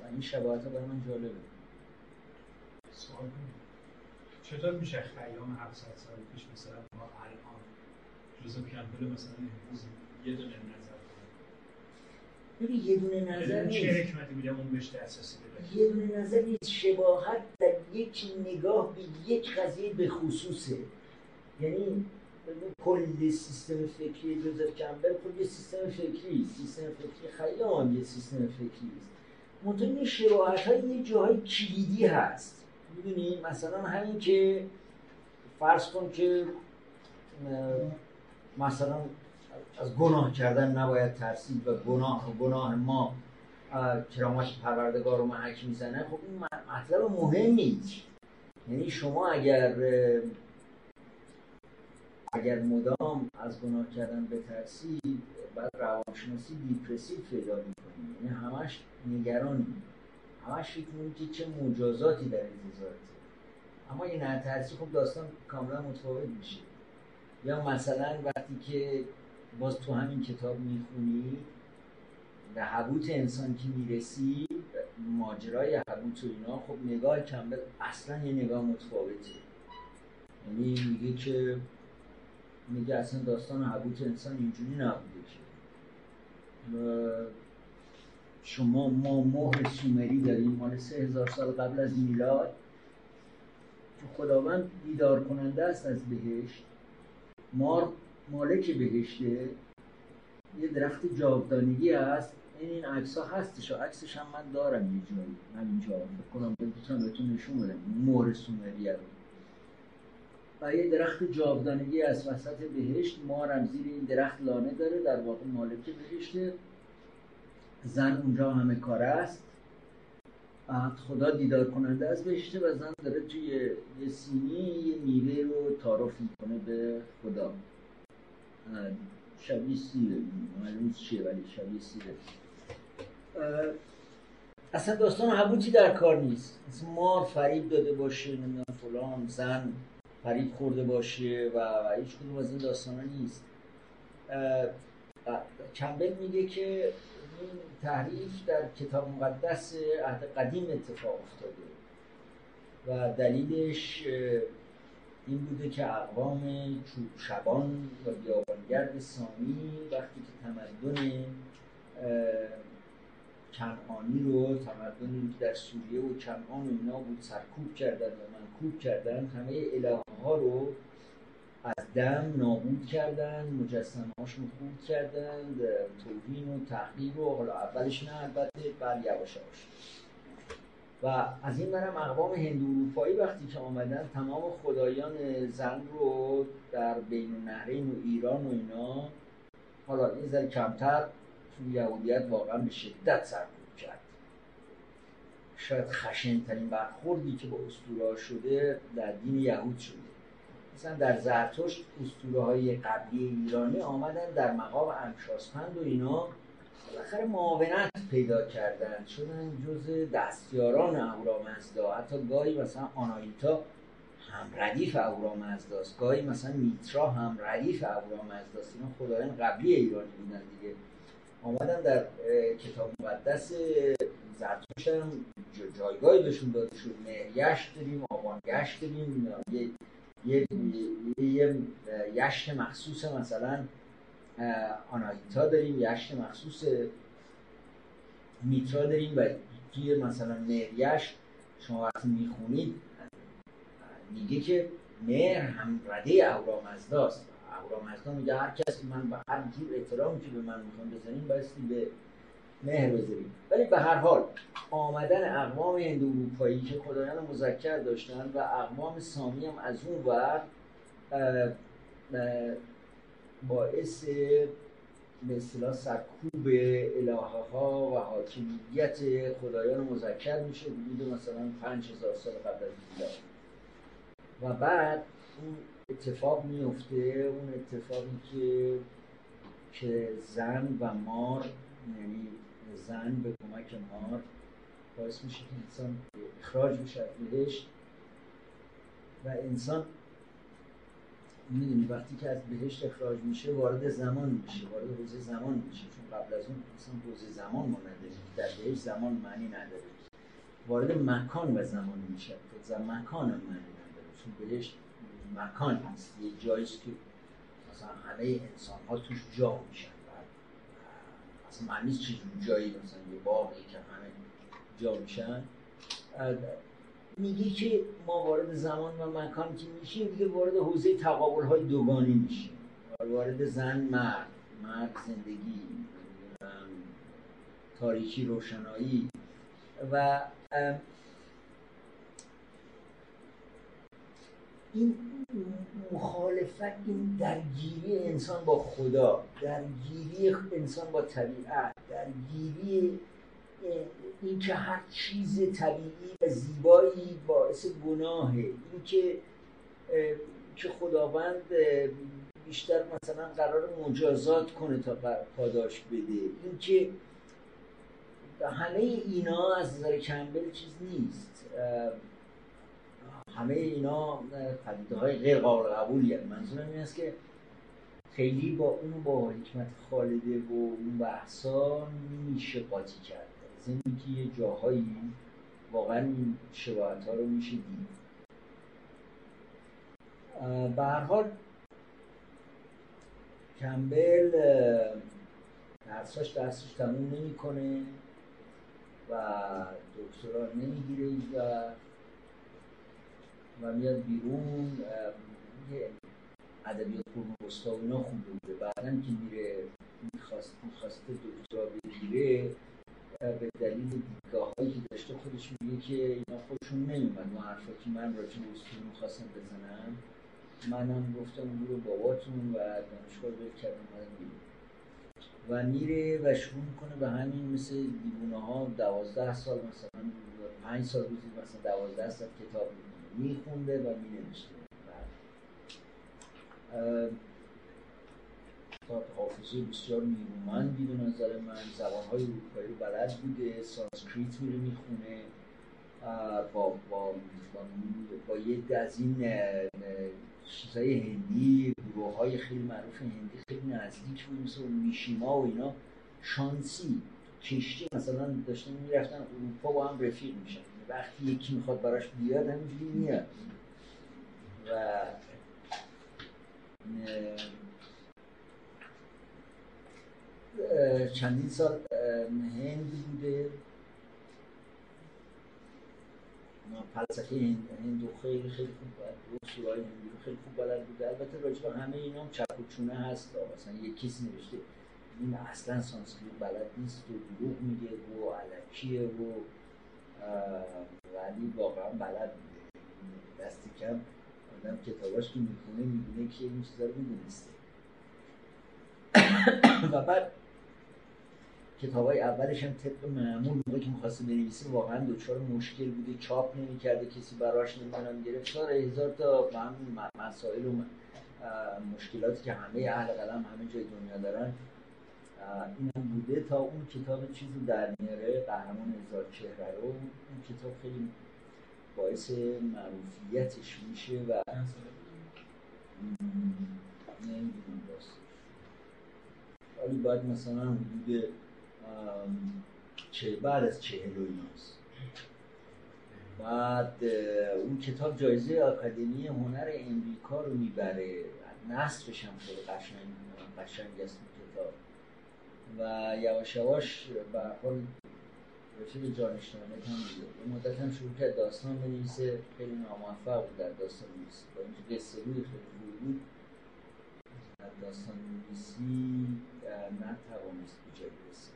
و این شباهت ها برای من جالبه. سوال چطور میشه خیام 700 سال پیش مثلا ما الان جزء کمپل مثلا امروز یه دونه نظر ببین یه دونه نظر نیست چه حکمتی میده؟ اون بهش دسترسی بده. یه دونه نظر نیست. شباهت در یک نگاه به یک قضیه به خصوصه. یعنی کل سیستم فکری جوزف کمبل یه سیستم فکری سیستم فکری خیام هم یه سیستم فکری است. منطقه این های یه جاهای کلیدی هست. می‌دونی؟ مثلا همین که فرض کن که مثلا از گناه کردن نباید ترسید و گناه و گناه ما کرامت پروردگار رو محک می‌زنه خب این مطلب مهمی یعنی شما اگر اگر مدام از گناه کردن بترسید بعد روانشناسی دیپرسیو پیدا می‌کنید یعنی همش نگرانی همش فکر که چه مجازاتی در انتظارته اما این نترسی خب داستان کاملا متفاوت میشه. یا مثلا وقتی که باز تو همین کتاب می‌خونی به حبوط انسان که می‌رسی ماجرای حبوط و اینا خب نگاه کمبل اصلا یه نگاه متفاوته. یعنی میگه که میگه اصلا داستان حبوط انسان اینجوری نبوده که. شما ما مهر سومری داریم مال سه هزار سال قبل از میلاد. که خداوند دیدار کننده است از بهشت. مار مالک بهشته. یه درخت جاودانگی هست. این این عکس ها هستش. و عکسش هم من دارم یه جایی. من اینجا بکنم بتونم بهتون نشون بدم. مهر سومریه رو. و یه درخت جاودانگی از وسط بهشت مارم زیر این درخت لانه داره در واقع مالک بهشته. زن اونجا همه کار است. خدا دیدار کننده از بهشته و زن داره توی یه سینی یه میوه رو تعارف می‌کنه به خدا. شبیه سیره معلوم چیه ولی شبیه سیره. اصلا داستان حبوتی در کار نیست. مار فریب داده باشه نمی‌دونم فلان زن. فریب خورده باشه و, هیچ کدوم از این داستان نیست. کمبل میگه که این تحریف در کتاب مقدس عهد قدیم اتفاق افتاده و دلیلش این بوده که اقوام شبان و بیابانگرد سامی وقتی که تمدن کنعانی رو تمدنی که در سوریه و کنعان و اینا بود سرکوب کردن و منکوب کردن همه الهه ها رو از دم نابود کردن مجسمه هاشون خود کردن توهین و تحقیر و حالا اولش نه البته بعد یواش یواش. و از این برم اقوام هندو اروپایی وقتی که آمدن تمام خدایان زن رو در بین النهرین و ایران و اینا حالا این ذره کمتر چون یهودیت واقعا به شدت سرکوب کرد. شاید خشنترین برخوردی که با اسطوره شده در دین یهود شده. مثلا در زرتشت اسطوره های قبلی ایرانی آمدن در مقام امشاسپند و اینا بالاخره معاونت پیدا کردن. شدن جز دستیاران اهورامزدا. حتی گاهی مثلا آنایتا هم ردیف اهورامزداست. گاهی مثلا میترا هم ردیف اهورامزداست. اینا خدایان قبلی ایرانی بودن دیگه. آمدن در کتاب مقدس زرتشت هم جایگاهی بهشون داده شد. مهریشت داریم آبانگشت داریم یه یه, یشت مخصوص مثلا آنایتا داریم یشت مخصوص میترا داریم و توی مثلا مهریش شما وقتی می‌خونید میگه که مهر هم رده اهورامزدا میگه هر کسی من به هر جور احترامی که به من می‌خوام بزنیم بایستی به مهر بذاریم. ولی به هر حال آمدن اقوام هندو اروپایی که خدایان مذکر داشتن و اقوام سامی هم از اون ور باعث به اصطلاح سرکوب الهه ها و حاکمیت خدایان مذکر میشه حدود مثلا 5000 سال قبل از میلاد. و بعد اون اتفاق میفته اون اتفاقی که که زن و مار یعنی زن به کمک مار باعث میشه که انسان اخراج بشه از بهشت. و انسان می‌دونی وقتی که از بهشت اخراج میشه وارد زمان میشه وارد حوزه زمان میشه. چون قبل از اون اصلا حوزه زمان ما نداریم در بهشت زمان معنی نداره. وارد مکان و زمان میشه. مکان معنی نداره. چون بهشت مکان نیست یه جایی که مثلا همه انسان ها توش جا میشن. اصلا معنی چیزی جایی مثلا یه باقی که همه جا میشن. میگه که ما وارد زمان و مکان که میشیم دیگه وارد حوزه تقابل های دوگانی میشیم. وارد زن مرد مرد زندگی تاریکی روشنایی. و این مخالفت این درگیری انسان با خدا درگیری انسان با طبیعت درگیری این که هر چیز طبیعی و زیبایی باعث گناهه. این که خداوند بیشتر مثلا قرار مجازات کنه تا پاداش بده. این که همه اینا از نظر کمبل چیز نیست. همه اینا پدیده های غیر قابل قبولی منظورم این است که خیلی با اون با حکمت خالده و اون بحثا نمیشه قاطی کرد. که یه جاهایی واقعا این شباهت ها رو میشه دید. به هر حال کمبل درساش درسش تموم نمی‌کنه و دکترا نمی‌گیره. و و میاد بیرون یه ادبیات قرون وسطا و اینا خونده بوده. بعدا که میره می‌خواست می‌خواسته دکترا بگیره به دلیل دیدگاه هایی که داشته خودش میگه که اینا خودشون نمیمد و حرفا که من راجع به اصول می‌خواستم بزنم منم گفتم برو باباتون و دانشگاه رو کردم و میره و شروع می‌کنه به همین مثل دیوونه ها دوازده سال مثلا پنج سال روزی مثلا دوازده سال کتاب میخونده و مینوشته. کتاب حافظه بسیار نیرومندی به نظر من. زبانهای اروپایی رو بلد بوده سانسکریت میره می‌خونه با, با, با, یه از این چیزهای هندی گروه خیلی معروف هندی خیلی نزدیک بود مثل میشیما و اینا. شانسی کشتی مثلا داشتن می‌رفتن اروپا با هم رفیق میشن وقتی یکی می‌خواد براش بیاد همینجوری میاد. و چندین سال هند بوده. فلسفه هندو خیلی خیلی خوب بلد اسطوره‌های هندی خیلی خوب بلد بوده البته راجع به همه اینا هم چک و چونه هست. مثلا یک کسی نوشته این اصلا سانسکریت بلد نیست و دروغ میگه و الکیه و ولی واقعا بلد بوده. دستی کم آدم کتاباش که می‌خونه می‌بینه که این چیزا رو می‌دونسته. و بعد کتاب های اولش هم طبق معمول موقعی که می‌خواسته بنویسه واقعا دچار مشکل بوده چاپ نمی‌کرده کسی براش نمی‌دونم گرفتار هزار تا مسائل و مشکلاتی که همه اهل قلم همه جای دنیا دارن این هم بوده تا اون کتاب چیزی در میاره قهرمان هزار چهره رو. اون کتاب خیلی باعث معروفیتش میشه و نمی‌دونم ولی باید مثلا حدود چه بعد از چهل و ایناست. بعد اون کتاب جایزه آکادمی هنر امریکا رو می‌بره. نصفش هم خیلی قشنگ قشنگ است کتاب. و یواش یواش به حال به جانشنامه هم یه مدت هم شروع کرد داستان بنویسه. خیلی ناموفق بود در داستان نویسی با اینکه قصه روی خیلی خوبی بود. در داستان نویسی نتوانست به جایی برسه.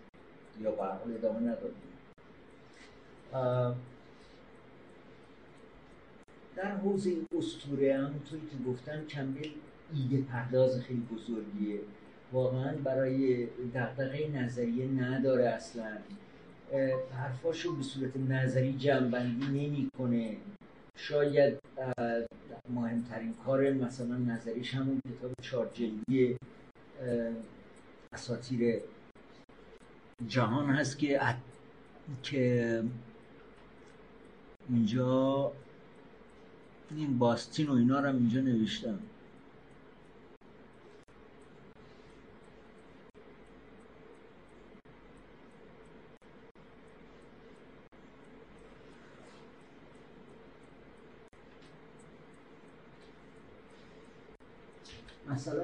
یا به حال ادامه نداد. در حوزه اسطوره همونطوری که گفتم کمبل ایده پرداز خیلی بزرگیه. واقعا برای دقدقه نظریه نداره اصلا. حرفاشو به صورت نظری جنبندی نمی‌کنه. شاید مهمترین کار مثلا نظریش همون کتاب چهار جلدی اساتیر جهان هست که که اینجا این باستین و اینا رو اینجا نوشتم مثلا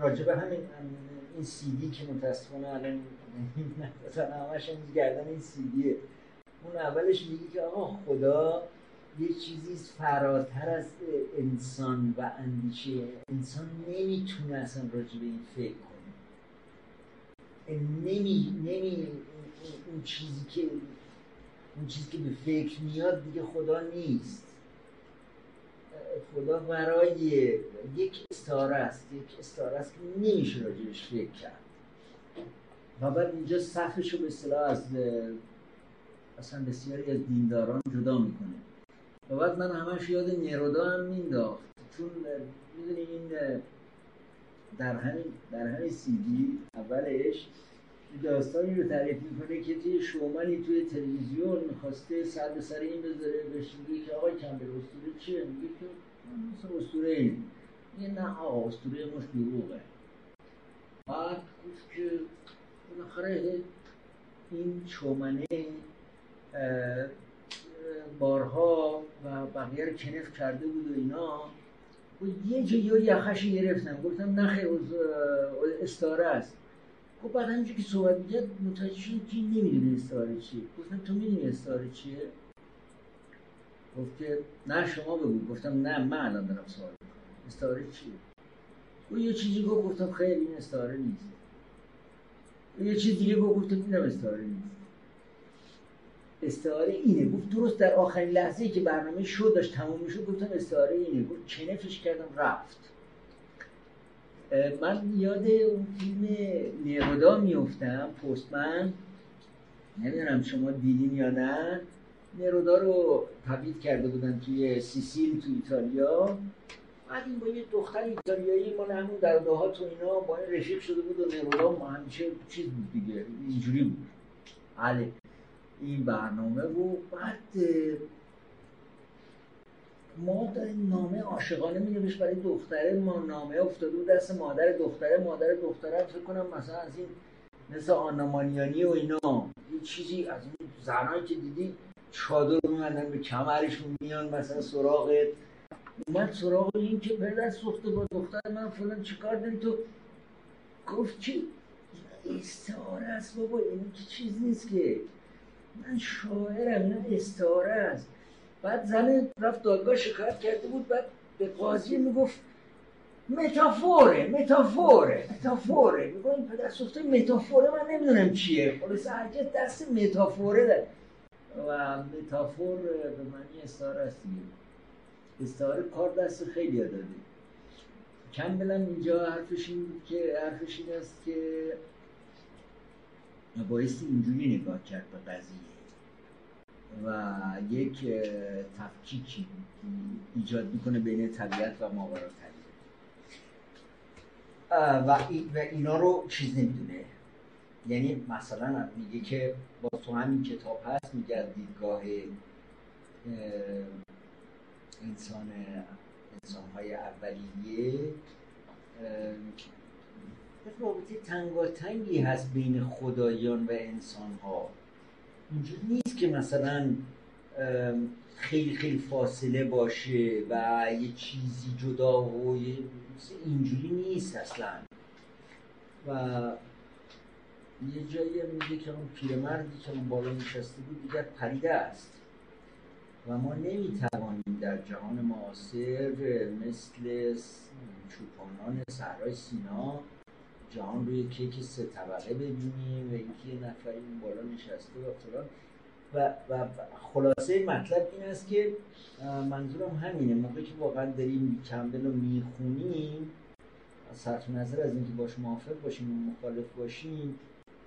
راجب همین این سی دی که متاسفانه الان مثلا همش این گردن این سی دیه اون اولش میگه که آقا خدا یه چیزی فراتر از انسان و اندیشه انسان نمی‌تونه اصلا راجع به این فکر کنه. نمی نمی اون چیزی که اون چیزی که به فکر میاد دیگه خدا نیست. خدا برای یک استاره است یک استاره است که نمیشه راجبش فکر کرد. و بعد اینجا صفحش رو به اصطلاح از اصلا بسیاری از دینداران جدا می‌کنه. و بعد من همش یاد نرودا هم مینداخت چون می‌دونی این در همین در همین سیدی اولش داستانی رو تعریف می‌کنه که توی شومنی توی تلویزیون می‌خواسته سر به سر این بذاره بهش میگه که آقای کمبل اسطوره چیه؟ میگه که مثل اسطوره این. میگه نه آقا اسطوره مش دروغه. بعد گفت که بالاخره این شومنه بارها و بقیه رو کنف کرده بود و اینا. و یه جایی یخش گرفتم. گفتم خیر استاره است. خب بعد همینجور که صحبت می‌کرد متوجه شد که نمی‌دونه استاره چیه. گفتم تو می‌دونی استاره چیه؟ گفت که نه شما بگو. گفتم نه من الان دارم سوال می‌کنم. استاره چیه؟ او یه چیزی گفت گفتم خیر این استاره نیست. او یه چیز دیگه گفت گفتم اینم استاره نیست. استعاره اینه. گفت درست در آخرین لحظه که برنامه شد داشت تموم می‌شد گفتم استعاره اینه. گفت کنفش کردم رفت. من یاد اون فیلم نیرودا میفتم پستمن. نمی‌دونم شما دیدین یا نه. نیرودا رو تبدیل کرده بودن توی سیسیل تو ایتالیا. بعد این با یه دختر ایتالیایی مال همون در ها تو اینا با این رفیق شده بود و نیرودا همیشه چیز بود دیگه اینجوری بود. بله این برنامه و بعد ما داریم نامه عاشقانه می برای دختره ما نامه افتاده بود دست مادر دختره مادر دختره فکر کنم مثلا از این مثل آنامانیانی و اینا. یه چیزی از این زنایی که دیدی چادر میمندن به کمرشون میان مثلا سراغ اومد سراغ این که پدر سوخته با دختر من فلان چیکار داری تو گفت چی؟ استعاره است بابا این که چیز نیست که؟ من شاعرم نه استعاره است. بعد زن رفت دادگاه شکایت کرده بود بعد به قاضی می‌گفت متافوره متافوره متافوره. میگه این پدر سوخته متافوره من نمی‌دونم چیه. خلاص هرچه دست متافوره داره. و متافور به معنی استعاره است. استعاره کار دست خیلی داده کم بلن اینجا حرفش این که حرفش این است که بایستی اینجوری نگاه کرد به قضیه. و یک تفکیکی ایجاد می‌کنه بین طبیعت و ماورا و, و اینا رو چیز نمی‌دونه. یعنی مثلا میگه که با تو همین کتاب هست میگه دیدگاه انسان انسان های اولیه رابطه تنگاتنگی هست بین خدایان و انسان ها اینجوری نیست که مثلا خیلی خیلی فاصله باشه و یه چیزی جدا و اینجوری نیست اصلا. و یه جایی میگه که اون پیرمردی که اون بالا نشسته بود دیگر پریده است. و ما نمی‌توانیم در جهان معاصر مثل چوپانان صحرای سینا جهان روی کیک سه طبقه ببینیم و اینکه یه نفری اون بالا نشسته و فلان. و, و خلاصه مطلب این است که منظورم همینه. موقعی که واقعا داریم کمبل رو می‌خونیم صرف نظر از اینکه باش موافق باشیم و مخالف باشیم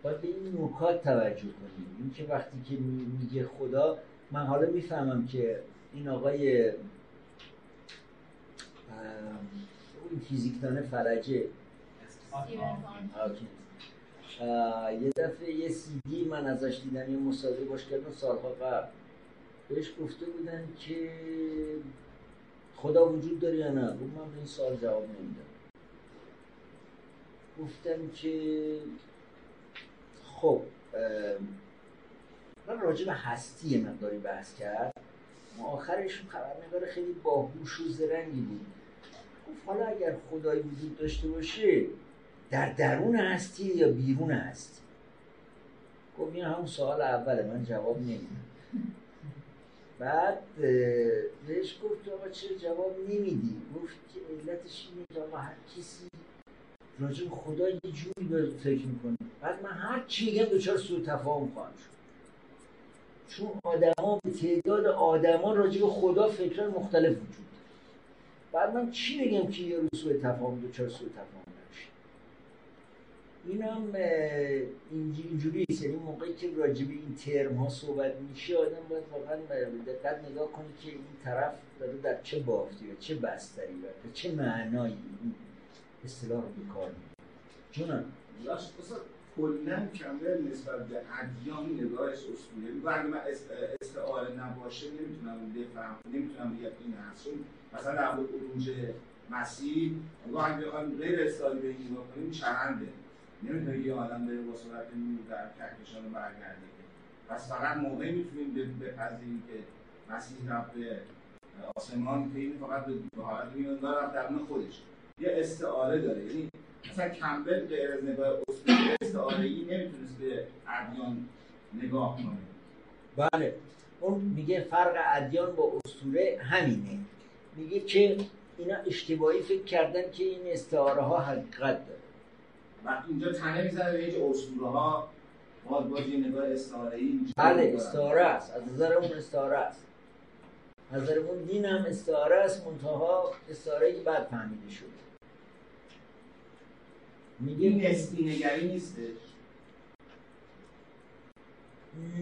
باید به این نکات توجه کنیم. اینکه وقتی که میگه خدا من حالا می‌فهمم که این آقای این فیزیکدان فرجه یه دفعه یه سی من ازش دیدم یه مصاحبه باش کردم سالها قبل. بهش گفته بودن که خدا وجود داره یا نه؟ من به این سال جواب نمیدم. گفتم که خب من راجع به هستی مقداری بحث کرد. ما آخرش خبرنگار خیلی باهوش و زرنگی بود گفت حالا اگر خدایی وجود داشته باشه در درون هستی یا بیرون هستی؟ گفت این همون سوال اوله من جواب نمیدم. بعد بهش گفت آقا چرا جواب نمیدی؟ گفت که علتش اینه که آقا هر کسی راجع خدا یه جوری به فکر می‌کنه. بعد من هر چی میگم دوچار سوء تفاهم خواهم شد. چون آدما به تعداد آدما راجع به خدا فکران مختلف وجود بعد من چی بگم که یه سوء تفاهم دوچار سوء تفاهم؟ اینم اینجوری است یعنی موقعی که راجع به این ترم ها صحبت میشه آدم باید واقعا دقت نگاه کنه که این طرف داره در چه بافتی و چه بستری و چه معنایی این اصطلاح رو به کار جونم. کلا کمبل نسبت به ادیان نگاهش اسطوره و اگه من استعاره نباشه نمی‌تونم بفهم نمی‌تونم بگم این هست. مثلا در مورد عروج مسیح اگه بخوایم غیر این نگاه کنیم چرنده نمی‌تونه یه آدم بره با صورت نور در کهکشان برگرده. پس فقط موقعی می‌تونیم بپذیریم که مسیح رفت به آسمان که این فقط به حالت میان رفت در خودش. یه استعاره داره. یعنی مثلا کمبل غیر از نگاه استعاره ای نمی‌تونست به ادیان نگاه کنه. بله. اون میگه فرق ادیان با اسطوره همینه. میگه که اینا اشتباهی فکر کردن که این استعاره ها حقیقت داره. و اینجا تنه می‌زنه به اینکه اسطوره ها باز باز یه نگاه استعاره ای بله استعاره است. از نظر اون استعاره است. از نظر اون دین هم استعاره است. منتها استعاره که بعد فهمیده شده میگه نسبی نگری نیستش؟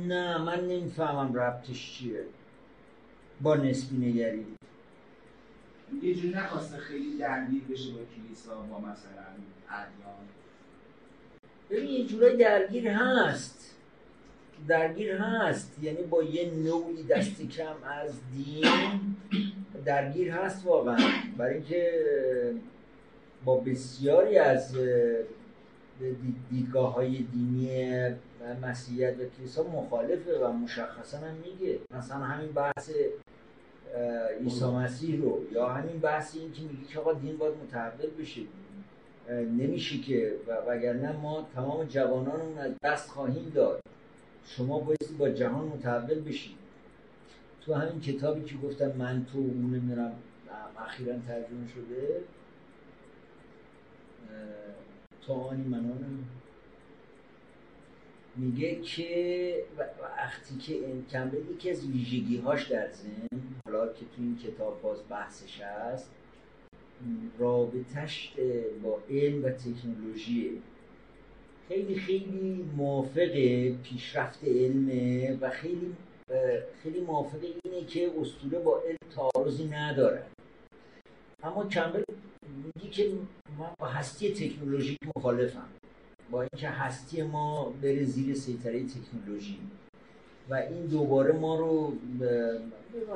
نه من نمی‌فهمم ربطش چیه با نسبی نگری یه جوری نخواسته خیلی درگیر بشه با کلیسا با مثلا ادیان. ببین یه جورایی درگیر هست. درگیر هست. یعنی با یه نوعی دست کم از دین درگیر هست واقعا. برای اینکه با بسیاری از دیدگاه های دینی مسیحیت و کلیسا مخالفه و مشخصا هم میگه. مثلا همین بحث عیسی مسیح رو یا همین بحث این که میگه که آقا دین باید متحول بشه. نمیشه که وگرنه ما تمام جوانانمون از دست خواهیم داد. شما باید با جهان متحول بشید تو همین کتابی که گفتم من تو اون نمی‌دونم اخیرا ترجمه شده. آنی منانم میگه که وقتی که کمبل یکی از ویژگی هاش در ذهن حالا که تو این کتاب باز بحثش هست رابطش با علم و تکنولوژی خیلی خیلی موافق پیشرفت علمه و خیلی خیلی موافق اینه که اسطوره با علم تعارضی نداره اما کمبل میگه که من با هستی تکنولوژیک مخالفم. با اینکه هستی ما بره زیر سیطره تکنولوژی. و این دوباره ما رو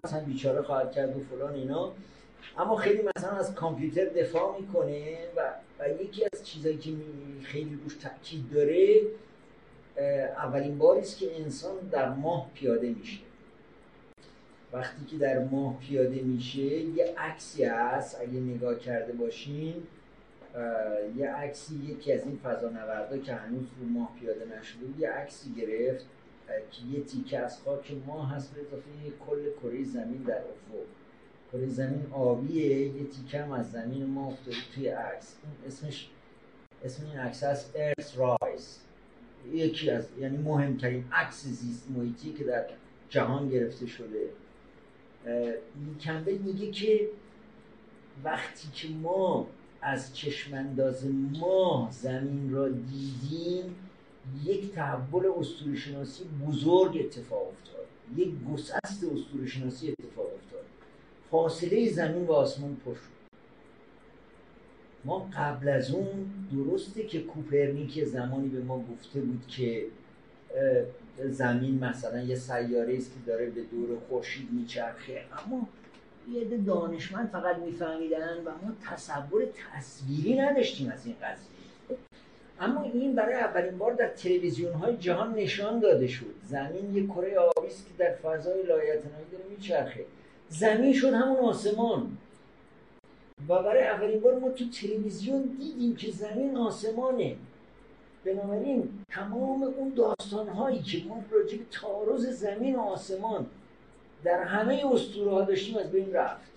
مثلا بیچاره خواهد کرد و فلان اینا. اما خیلی مثلا از کامپیوتر دفاع می‌کنه و, و یکی از چیزایی که خیلی روش تاکید داره اولین باری است که انسان در ماه پیاده میشه. وقتی که در ماه پیاده میشه یه عکسی هست اگه نگاه کرده باشین یه عکسی یکی از این فضانوردا که هنوز رو ماه پیاده نشده یه عکسی گرفت که یه تیکه از خاک ماه هست به اضافه کل کره زمین در افق. کره زمین آبیه یه تیکه از زمین ما افتاده توی عکس. این اسمش اسم این عکس هست ارث رایز یکی از یعنی مهمترین عکس زیست محیطی که در جهان گرفته شده. کمبل میگه که وقتی که ما از چشمانداز ماه زمین را دیدیم یک تحول اسطوره شناسی بزرگ اتفاق افتاد. یک گسست اسطوره شناسی اتفاق افتاد. فاصله زمین و آسمان پر شد. ما قبل از اون درسته که کوپرنیک یه زمانی به ما گفته بود که زمین مثلا یه سیاره است که داره به دور خورشید میچرخه. اما یه عده دانشمند فقط میفهمیدن و ما تصور تصویری نداشتیم از این قضیه. اما این برای اولین بار در تلویزیون های جهان نشان داده شد. زمین یک کره آبی است که در فضای لایتناهی داره میچرخه. زمین شد همون آسمان. و برای اولین بار ما تو تلویزیون دیدیم که زمین آسمانه. بنابراین تمام اون داستان هایی که ما راجع به زمین و آسمان در همه اسطوره ها داشتیم از بین رفت.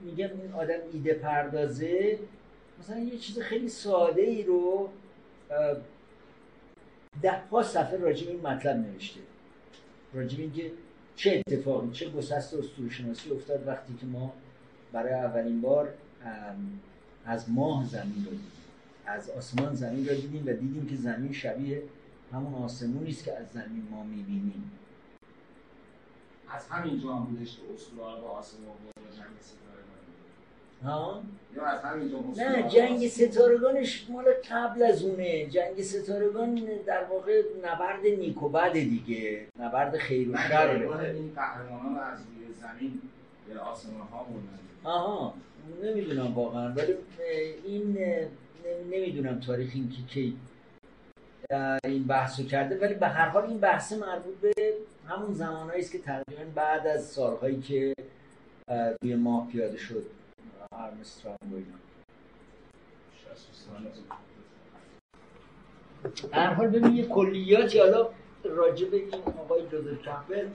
میگم این آدم ایده پردازه. مثلا یه چیز خیلی ساده ای رو ده ها صفحه راجع این مطلب نوشته. راجع اینکه چه اتفاقی چه گسست اسطوره شناسی افتاد وقتی که ما برای اولین بار از ماه زمین رو دیدیم. از آسمان زمین رو دیدیم و دیدیم که زمین شبیه همون آسمونی است که از زمین ما می‌بینیم. از همینجا هم بودش که اسطوره با آسمان و ستاره ها؟ نه جنگ ستارگانش مال قبل از اونه. جنگ ستارگان در واقع نبرد نیک و بد دیگه. نبرد خیر و شر. این قهرمانان از روی زمین به آسمان ها بردن. آها نمی‌دونم واقعا. ولی این نمی‌دونم تاریخ این که کی اه، این بحثو کرده. ولی به هر حال این بحث مربوط به همون زمانهایی است که تقریبا بعد از سالهایی که روی ماه پیاده شد. آرمسترانگ و اینا در حال ببین یه کلیاتی حالا راجع به این آقای جوزف کمپل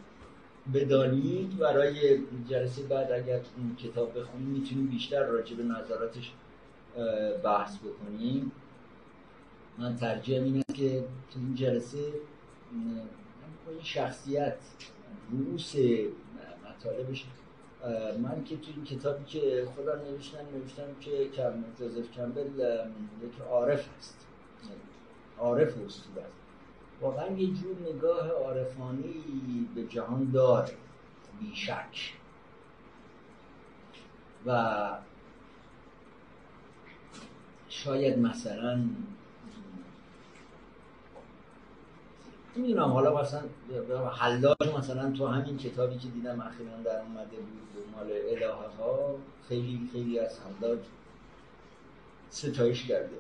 بدانید. برای جلسه بعد اگر این کتاب بخونیم می‌تونیم بیشتر راجع به نظراتش بحث بکنیم. من ترجیحم این که تو این جلسه شخصیت رؤوس مطالبش من که تو این کتابی که خودم نوشتم نوشتم که کم جوزف کمبل یک عارف هست عارف اسطوره است. واقعا یه جور نگاه عارفانی به جهان داره بیشک. و شاید مثلا نمی‌دونم حالا مثلا حلاج مثلا تو همین کتابی که دیدم اخیرا در اومده بود مال الهه ها خیلی خیلی از حلاج ستایش کرده.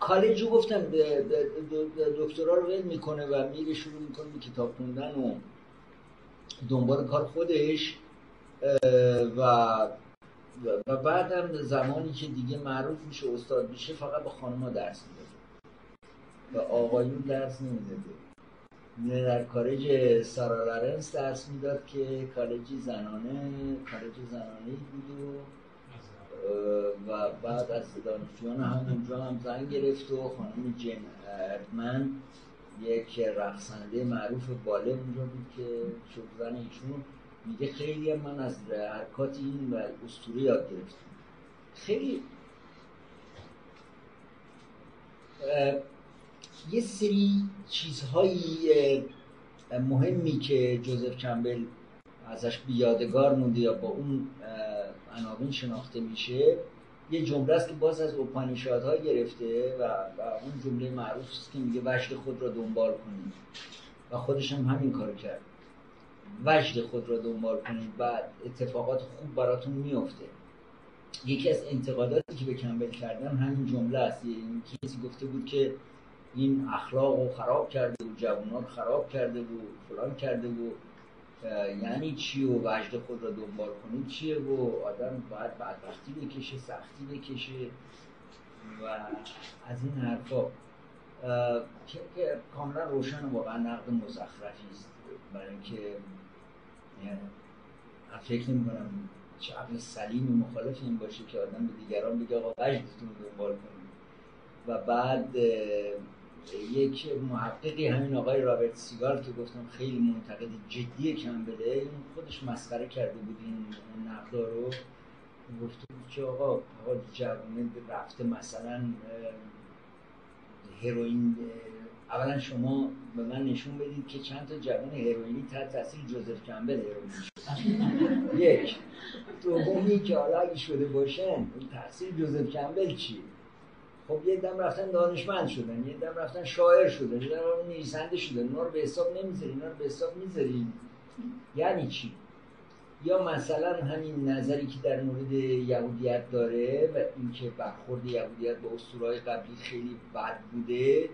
کالج گفتم دکترا رو ول می‌کنه و میره شروع می‌کنه به کتاب خوندن و دنبال کار خودش و و بعدم زمانی که دیگه معروف میشه استاد میشه فقط به خانما درس میده. و آقایون درس نمی‌داده در کالج سارا لارنس درس می‌داد که کالجی زنانه کالج زنانه بود و و بعد از دانشجویان همونجا هم زن گرفت و خانم جن اردمن یک رقصنده معروف باله اونجا بود که شد زن ایشون. میگه خیلی من از حرکات این و اسطوره یاد گرفتم. خیلی یه سری چیزهایی اه، مهمی که جوزف کمبل ازش بیادگار مونده یا با اون عناوین شناخته میشه یه جمله است که باز از اوپانیشادها گرفته و, و اون جمله معروف است که میگه وجد خود را دنبال کنید. و خودش هم همین کار کرد. وجد خود را دنبال کنید و اتفاقات خوب براتون میفته یکی از انتقاداتی که به کمبل کردن همین جمله است. این کسی گفته بود که این اخلاق رو خراب کرده و جوانان خراب کرده و فلان کرده و یعنی چی و وجد خود را دنبال کنید چیه؟ و آدم باید بدبختی بکشه سختی بکشه. و از این حرفا. که کاملا روشن واقعا نقد مزخرفی است. برای اینکه فکر نمی کنم چه عقل سلیمی مخالف این باشه که آدم به دیگران بگه آقا وجدتون دنبال کنید و بعد یک محققی همین آقای رابرت سیگار که گفتم خیلی منتقد جدی کمبله این خودش مسخره کرده بود این نقدا رو. گفته بود که آقا جوانه رفته مثلا هروئین اولا شما به من نشون بدید که چند تا جوان هروئینی تحت تاثیر جوزف کمبل هروئینی شد یک. دومی که حالا اگه شده باشن تاثیر جوزف کمبل چیه؟ خب یه دم رفتن دانشمند شدن یه دم رفتن شاعر شدن یه دم نویسنده شدن. اینا رو به حساب نمی‌ذاری اینا رو به حساب می‌ذاری یعنی چی؟ یا مثلا همین نظری که در مورد یهودیت داره و اینکه برخورد یهودیت با اسطورهای قبلی خیلی بد بوده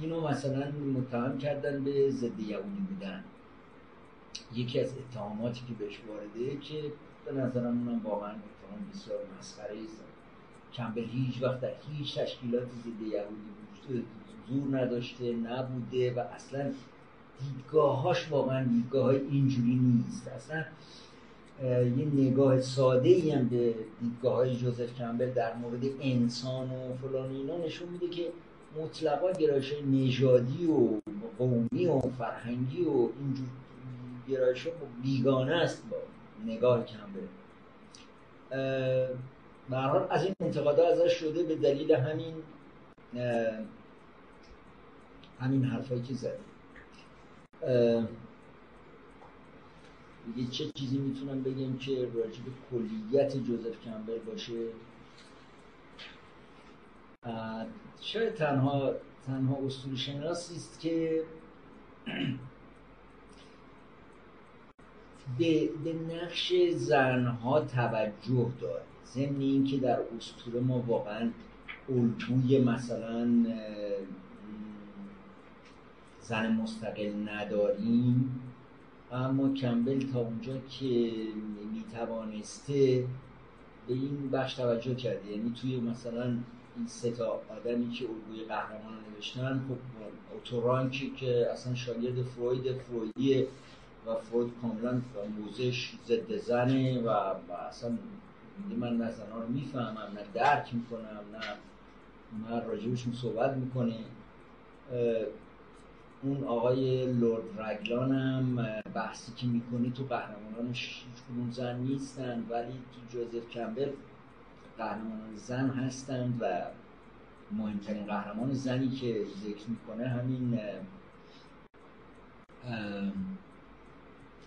اینو مثلا متهم کردن به ضد یهودی بودن. یکی از اتهاماتی که بهش وارده که به نظرم اونم واقعا اتهام بسیار مسخره است. کمبل هیچ وقت در هیچ تشکیلات ضد یهودی زور نداشته نبوده و اصلا دیدگاهاش واقعا دیدگاه های اینجوری نیست. اصلا یه نگاه ساده ای هم به دیدگاه های جوزف کمبل در مورد انسان و فلان اینا نشون میده که مطلقا گرایش نژادی و قومی و فرهنگی و اینجور گرایش بیگانه است با نگاه کمبل به. حال از این انتقادا ازش شده به دلیل همین همین حرفایی که زده دیگه چه چیزی می‌تونم بگم که راجع به کلیت جوزف کمبل باشه؟ شاید تنها تنها اصول شناسی است که به, به نقش زنها توجه داره. ضمن اینکه در اسطوره ما واقعا الگوی مثلا زن مستقل نداریم. اما کمبل تا اونجا که می‌توانسته به این بخش توجه کرده. یعنی توی مثلا این سه تا آدمی که الگوی قهرمان نوشتن خب اوتورانکی که اصلا شاگرد فروید فرویدیه و فروید کاملا موزش ضد زنه و اصلا من نه زنها رو می‌فهمم نه درک می‌کنم نه من راجبشون صحبت می‌کنه. اون آقای لورد رگلان هم بحثی که می‌کنه تو قهرمانانش هیچ زن نیستن ولی تو جوزف کمبل قهرمان زن هستند و مهمترین قهرمان زنی که ذکر می‌کنه همین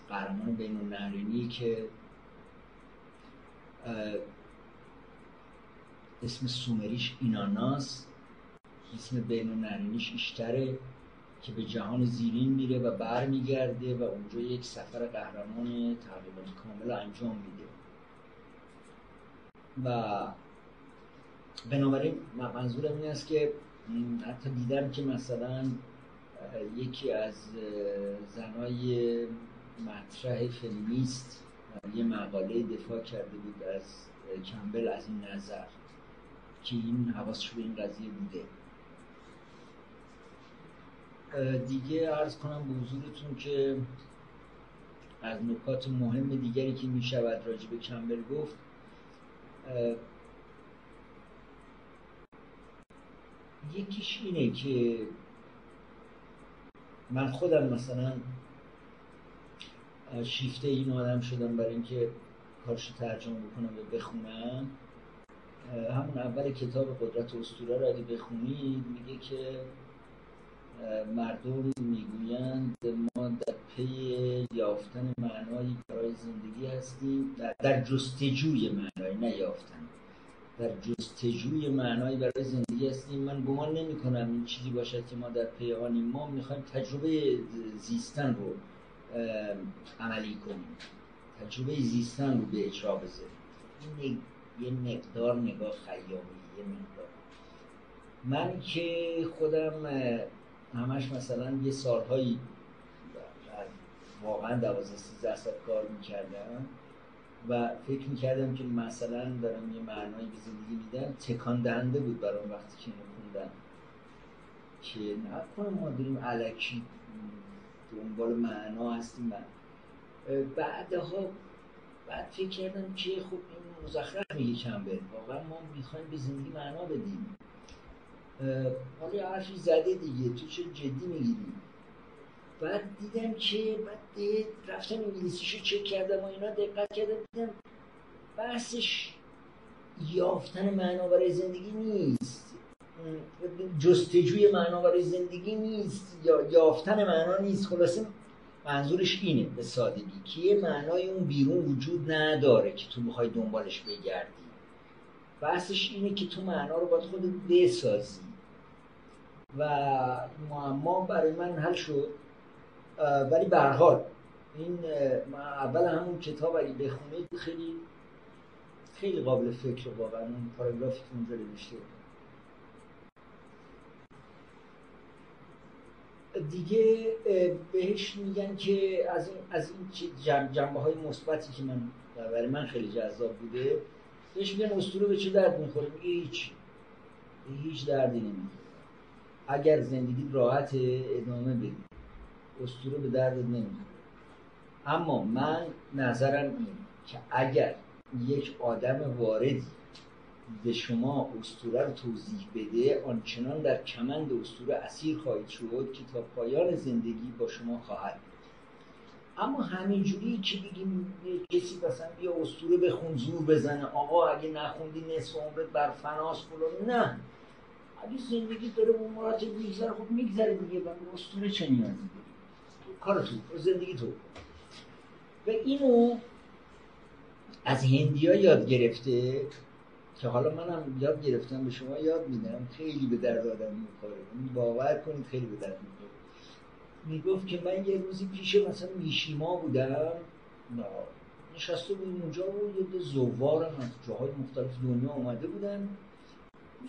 قهرمان بین النهرینی که اسم سومریش ایناناس اسم بین النهرینیش اشتره که به جهان زیرین میره و برمیگرده و اونجا یک سفر قهرمان تقریبا کامل انجام میده. و بنابراین منظورم این است که حتی دیدم که مثلا یکی از زنای مطرح فیلمیست یه مقاله دفاع کرده بود از کمبل از این نظر که این حواسش به این قضیه بوده. دیگه عرض کنم به حضورتون که از نکات مهم دیگری که می شود راجع به کمبل گفت یکیش اینه که من خودم مثلا شیفته این آدم شدم برای اینکه کارش ترجمه بکنم و بخونم. همون اول کتاب قدرت اسطوره رو اگه بخونید میگه که مردم می‌گویند ما در پی یافتن معنایی برای زندگی هستیم. در, جستجوی معنایی نه در جستجوی معنایی برای زندگی هستیم. من گمان نمی کنم این چیزی باشد که ما در پی آنیم ما می‌خوایم تجربه زیستن رو عملی کنیم. تجربه زیستن رو به اجرا بذاریم. این یه مقدار نگاه خیامی یه مقدار. من که خودم همش مثلا یه سالهایی واقعا دوازده سیزده ساعت کار می‌کردم و فکر می‌کردم که مثلا دارم یه معنایی به زندگی میدم. تکان دهنده بود برام وقتی که اینو خوندم. که نکنه ما داریم علکی دنبال معنا هستیم من بعدها بعد فکر کردم که خب این مزخرف میگه کمبل واقعا ما می‌خوایم به زندگی معنا بدیم. حالا حرفی زده دیگه. تو چه جدی می‌گیری بعد دیدم که بعد رفتم انگلیسیشو چک کردم و اینا دقت کردم دیدم بحثش یافتن معنا برای زندگی نیست. جستجوی معنا برای زندگی نیست. یا یافتن معنا نیست. خلاصه منظورش اینه به سادگی. که یه معنای اون بیرون وجود نداره که تو می‌خوای دنبالش بگردی. بحثش اینه که تو معنا رو باید خودت بسازی. و معما برای من حل شد. ولی به حال این اول همون کتاب اگه بخونید خیلی خیلی قابل فکر واقعا اون پاراگرافی که اونجا نوشته. دیگه بهش میگن که از این از این جنبه های مثبتی که من برای من خیلی جذاب بوده بهش میگن اسطوره به چه درد می‌خوره؟ میگه هیچ هیچ دردی نمی‌خوره. اگر زندگی راحت ادامه بدی. اسطوره به درد نمی‌خوره. اما من نظرم این که اگر یک آدم واردی به شما اسطوره رو توضیح بده آنچنان در کمند اسطوره اسیر خواهید شد که تا پایان زندگی با شما خواهد اما همینجوری که بگیم کسی مثلا بیا اسطوره بخون زور بزنه آقا اگه نخوندی نصف عمرت بر فناس فلان نه. اگه زندگی داره اون مراتب میگذره خب میگذره دیگه و اسطوره چه نیازی کار تو زندگی تو. و اینو از هندیا یاد گرفته که حالا منم یاد گرفتم به شما یاد میدم خیلی به درد آدم می‌خوره. باور کنید خیلی به درد می‌خوره. می‌گفت که من یه روزی پیش مثلا میشیما بودم. نشسته بودیم اونجا و یه زوار هم از جاهای مختلف دنیا آمده بودن.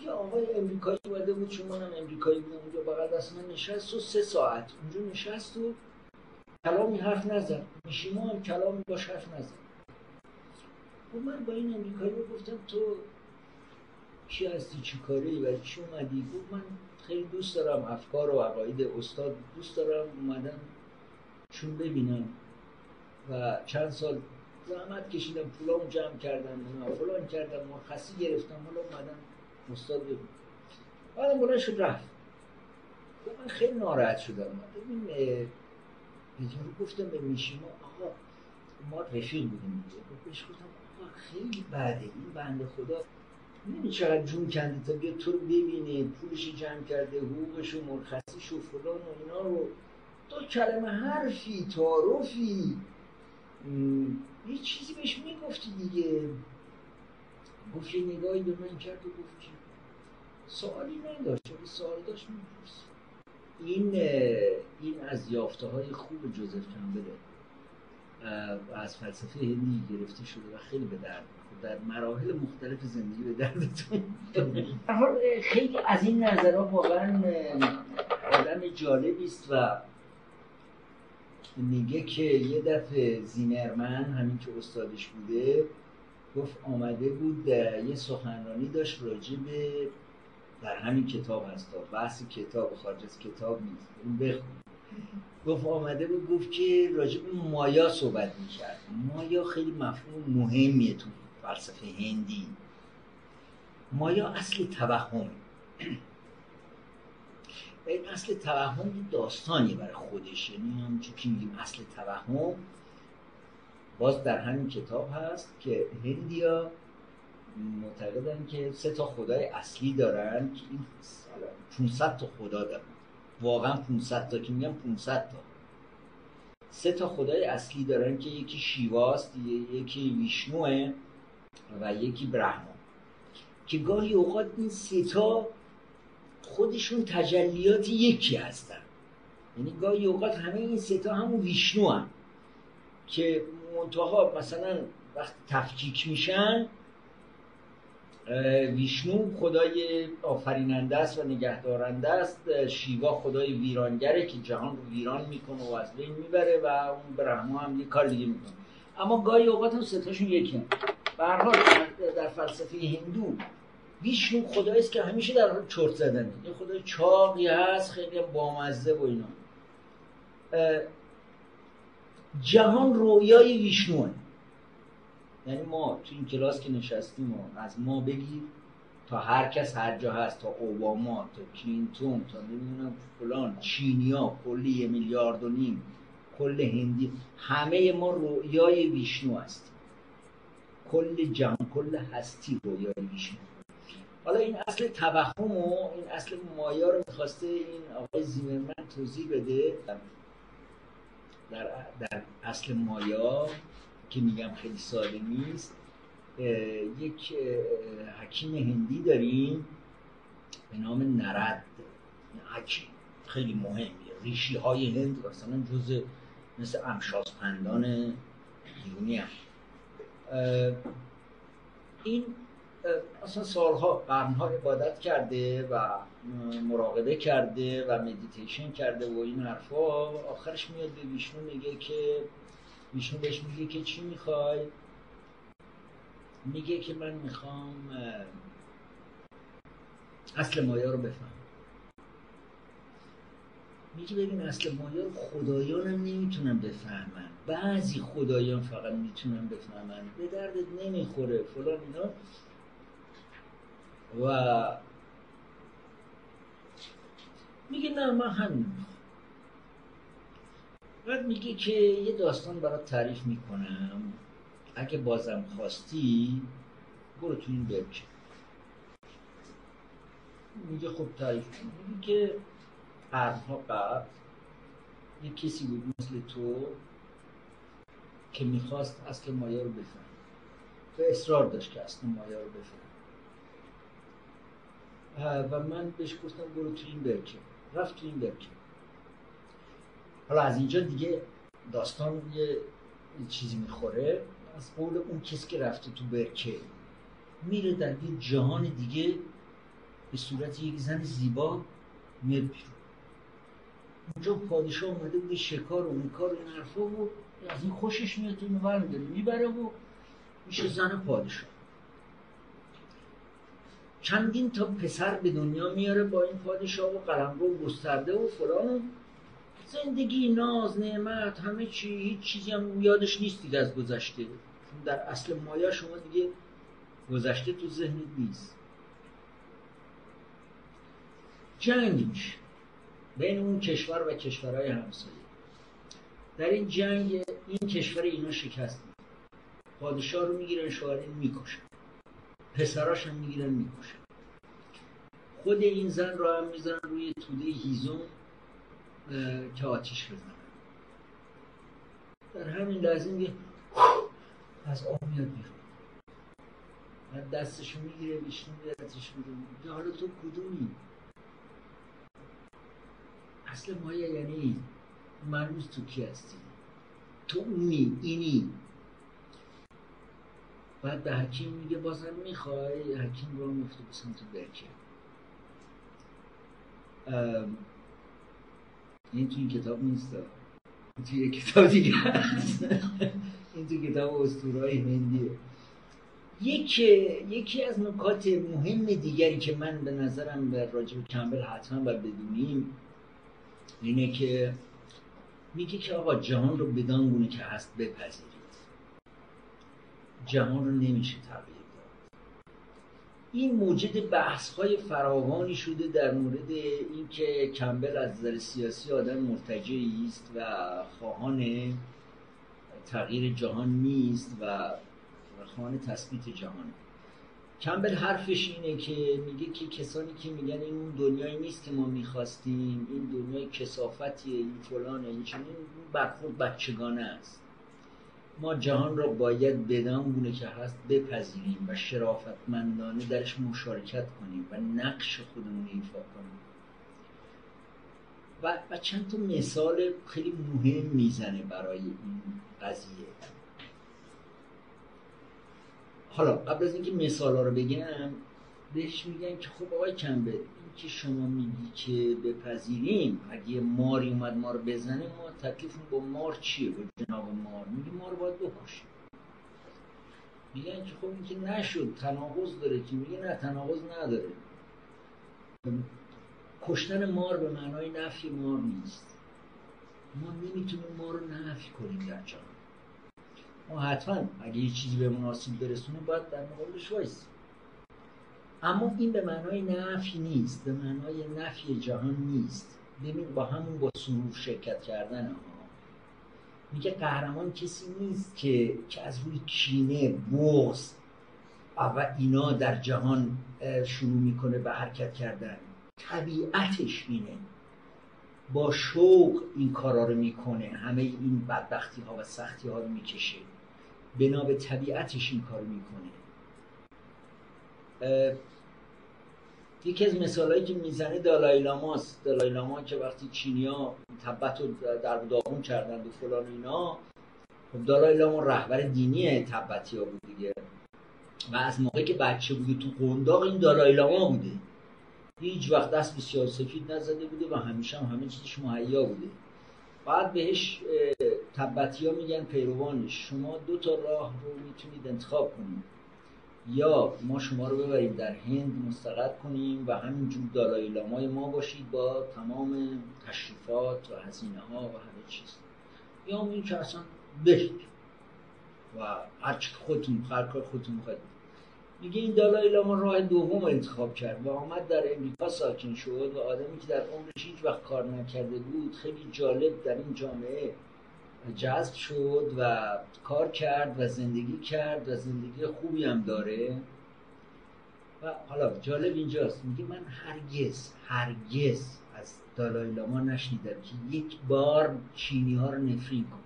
یه آقای امریکایی اومده بود چون منم امریکایی بودم اونجا بغل دست من نشست و سه ساعت اونجا نشست و کلامی حرف نزد. میشیما هم کلامی باش حرف نزد. و من با این امریکایی گفتم تو چی هستی؟ چی کاری؟ و چی اومدی؟ گفت من خیلی دوست دارم افکار و عقاید استاد دوست دارم اومدم چون ببینم. و چند سال زحمت کشیدم پولامو جمع کردم فلان کردم مرخصی گرفتم حالا اومدم استاد ببینم. بعدم بلند شد رفت. من خیلی ناراحت شدم. ببین رو گفتم به میشیما آقا ما رفیق بودیم دیگه بهش گفتم آقا خیلی بعده این بنده خدا می‌دونی چقدر جون کنده تا بیا تو رو ببینه پولش جمع کرده حقوقش و مرخصیش و فلان و اینا رو. دو کلمه حرفی تعارفی. یه چیزی بهش می‌گفتی دیگه. گفت یه نگاهی به من کرد و گفت که سوالی نداشت ولی سوال داشت میپرس. این این از یافته های خوب جوزف کمبله از فلسفه هندی گرفته شده و خیلی به درد در مراحل مختلف زندگی به دردتون خیلی از این نظرها واقعا آدم جالبی است و میگه که یه دفعه زیمرمن همین که استادش بوده گفت آمده بود یه سخنرانی داشت راجع به در همین کتاب هست بحث کتاب خارج از کتاب نیست اون بخون گفت آمده بود گفت که راجع به مایا صحبت می‌کرد. مایا خیلی مفهوم مهمیه تو فلسفه هندی. مایا اصل توهم <clears throat> و این اصل توهم داستانی برای خودش. یعنی همونجور که میگیم اصل توهم؟ باز در همین کتاب هست که هندیا معتقدن که سه تا خدای اصلی دارن که این 500 تا خدا دارن. واقعا 500 تا که میگم 500 تا. سه تا خدای اصلی دارن که یکی شیواست یکی ویشنوه. و یکی برهمان که گاهی اوقات این ستا خودشون تجلیات یکی هستن. یعنی گاهی اوقات همه این ستا همون ویشنو هم که منتها مثلا وقت تفکیک میشن ویشنو خدای آفریننده است و نگهدارنده است. شیوا خدای ویرانگره که جهان رو ویران می‌کنه و از بین می‌بره و اون برهما هم یه کار دیگه می‌کنه. اما گاهی اوقات هم ستاشون یکی هم در فلسفه هندو ویشنو خدایی است که همیشه در حال چرت زدنه یه خدای چاقی هست خیلی بامزه و اینا. جهان رویای ویشنوه. یعنی ما تو این کلاس که نشستیم و از ما بگیر تا هر کس هر جا هست تا اوباما تا کلینتون تا نمی‌دونم فلان چینیا کلی یه میلیارد و نیم کل هندی همه ما رویای ویشنو هستیم. کل جهان کل هستی رویای ویشنو حالا این اصل توهم و این اصل مایا رو می‌خواسته این آقای زیمرمن توضیح بده. در, در اصل مایا که میگم خیلی ساده نیست یک حکیم هندی داریم به نام نرد. حکیم خیلی مهمیه. ریشی های هند مثلا جزء مثل امشاسپندان دیونی هم. این اصلا سالها قرنها عبادت کرده و مراقبه کرده و مدیتیشن کرده و این حرفا آخرش میاد به ویشنو میگه که ویشنو بهش میگه که چی می‌خوای؟ میگه که من می‌خوام اصل مایا رو بفهم میگه ببین اصل مایا رو خدایانم نمی‌تونم بفهمن. بعضی خدایان فقط می‌تونن بفهمن. به دردت نمی‌خوره فلان اینا. و میگه نه من همین بعد میگه که یه داستان برات تعریف می‌کنم. اگه بازم خواستی برو تو این برکه میگه خب تعریف میگه که قرنها قبل یه کسی بود مثل تو که می‌خواست اصل مایه رو بفهم و اصرار داشت که اصل مایه رو بفهم و من بهش گفتم برو تو این برکه. رفت تو این برکه. حالا از اینجا دیگه داستان یه چیزی می‌خوره. از قول اون کسی که رفته تو برکه. میره در یه جهان دیگه به صورت یک زن زیبا میاد بیرون. اونجا پادشاه اومده شکار و اون کار و این حرفا و از این خوشش میاد تو اینو می‌بره و میشه زن پادشاه. چندین تا پسر به دنیا میاره با این پادشاه و رو گسترده و فلان. زندگی ناز نعمت همه چی هیچ چیزی هم یادش نیست دیگه از گذشته. در اصل مایا شما دیگه گذشته تو ذهنت نیست. جنگ بین اون کشور و کشورهای همسایه. در این جنگ این کشور اینا شکست میده. پادشاه رو می‌گیرن شوهر می‌کشن. پسراش هم می‌گیرن می‌کشن. خود این زن رو هم می‌زنن روی توده هیزم که آتیش بزنن. در همین لحظه میگه از آب میاد بیرون. بعد دستشو می‌گیره بیشتر بیرتش میگه حالا تو کدومی? اصل مایه یعنی مرموز تو کی هستی؟ تو اونی اینی. بعد به حکیم میگه بازم می‌خوای؟ حکیم رو میفته به سمت برکه این تو این کتاب نیست. این تو یک کتاب دیگه هست. این تو کتاب اسطورهای هندیه یکی یکی از نکات مهم دیگری که من به نظرم به راجب کمبل حتما باید بدونیم اینه که میگه که آقا جهان رو بدان گونه که هست بپذیرید. جهان رو نمیشه تغییر داد. این موجد بحث های فراوانی شده در مورد اینکه کمبل از نظر سیاسی آدم مرتجعی است و خواهان تغییر جهان نیست و خواهان تثبیت جهان. کمبل حرفش اینه که میگه که کسانی که میگن این اون دنیایی نیست که ما می‌خواستیم این دنیای کسافتیه این فلانه این چنین برخورد بچگانه است. ما جهان را باید بدان گونه که هست بپذیریم و شرافتمندانه درش مشارکت کنیم و نقش خودمون ایفا کنیم. و, و چند تا مثال خیلی مهم می‌زنه برای این قضیه. حالا قبل از اینکه مثال ها رو بگم بهش میگن که خب آقای کمبل این که شما میگی که بپذیریم اگه ماری اومد ما رو بزنه ما تکلیفمون با مار چیه؟ با جناب مار. میگه ما رو باید بکشیم. میگن که خب این که نشد تناقض داره که میگه نه تناقض نداره. کشتن مار به معنای نفی مار نیست. ما نمی‌تونیم ما رو نفی کنیم در جهان. ما حتما اگه یه چیزی به مناسب برسونه باید در مقابلش وایسیم اما این به معنای نفی نیست به معنای نفی جهان نیست. ببین با همون با سرور شرکت کردن ها میگه قهرمان کسی نیست که که از روی کینه بغض و اینا در جهان شروع می‌کنه به حرکت کردن. طبیعتش اینه. با شوق این کارا رو می‌کنه. همه این بدبختی ها و سختی ها رو می‌کشه. بنا به طبیعتش این کار می‌کنه. یکی از مثالهایی که می‌زنه دالای لاماست لاما که وقتی چینیا تبت رو در داغون کردن و فلان اینا خب دالای لاما رهبر دینی تبتی ها بود دیگه. و از موقعی که بچه بوده تو قنداق این دالای لاما بوده. هیچ وقت دست به سیاه سفید نزده بوده و همیشه هم همه چیزش مهیا بوده. بعد بهش تبتی ها میگن پیروانش شما دو تا راه رو می‌تونید انتخاب کنید. یا ما شما رو ببریم در هند مستقر کنیم و همینجور دالای لامای ما باشید با تمام تشریفات و هزینه ها و همه چیز. یا این که اصلا برید و هرچی خودتون هر کار خودتون می‌خواید. میگه این دالای لاما راه دوم انتخاب کرد و آمد در امریکا ساکن شد و آدمی که در عمرش هیچ وقت کار نکرده بود خیلی جالب در این جامعه جذب شد و کار کرد و زندگی کرد و زندگی خوبی هم داره. و حالا جالب اینجاست میگه من هرگز هرگز از دالای لاما نشنیدم که یک بار چینی ها رو نفرین کن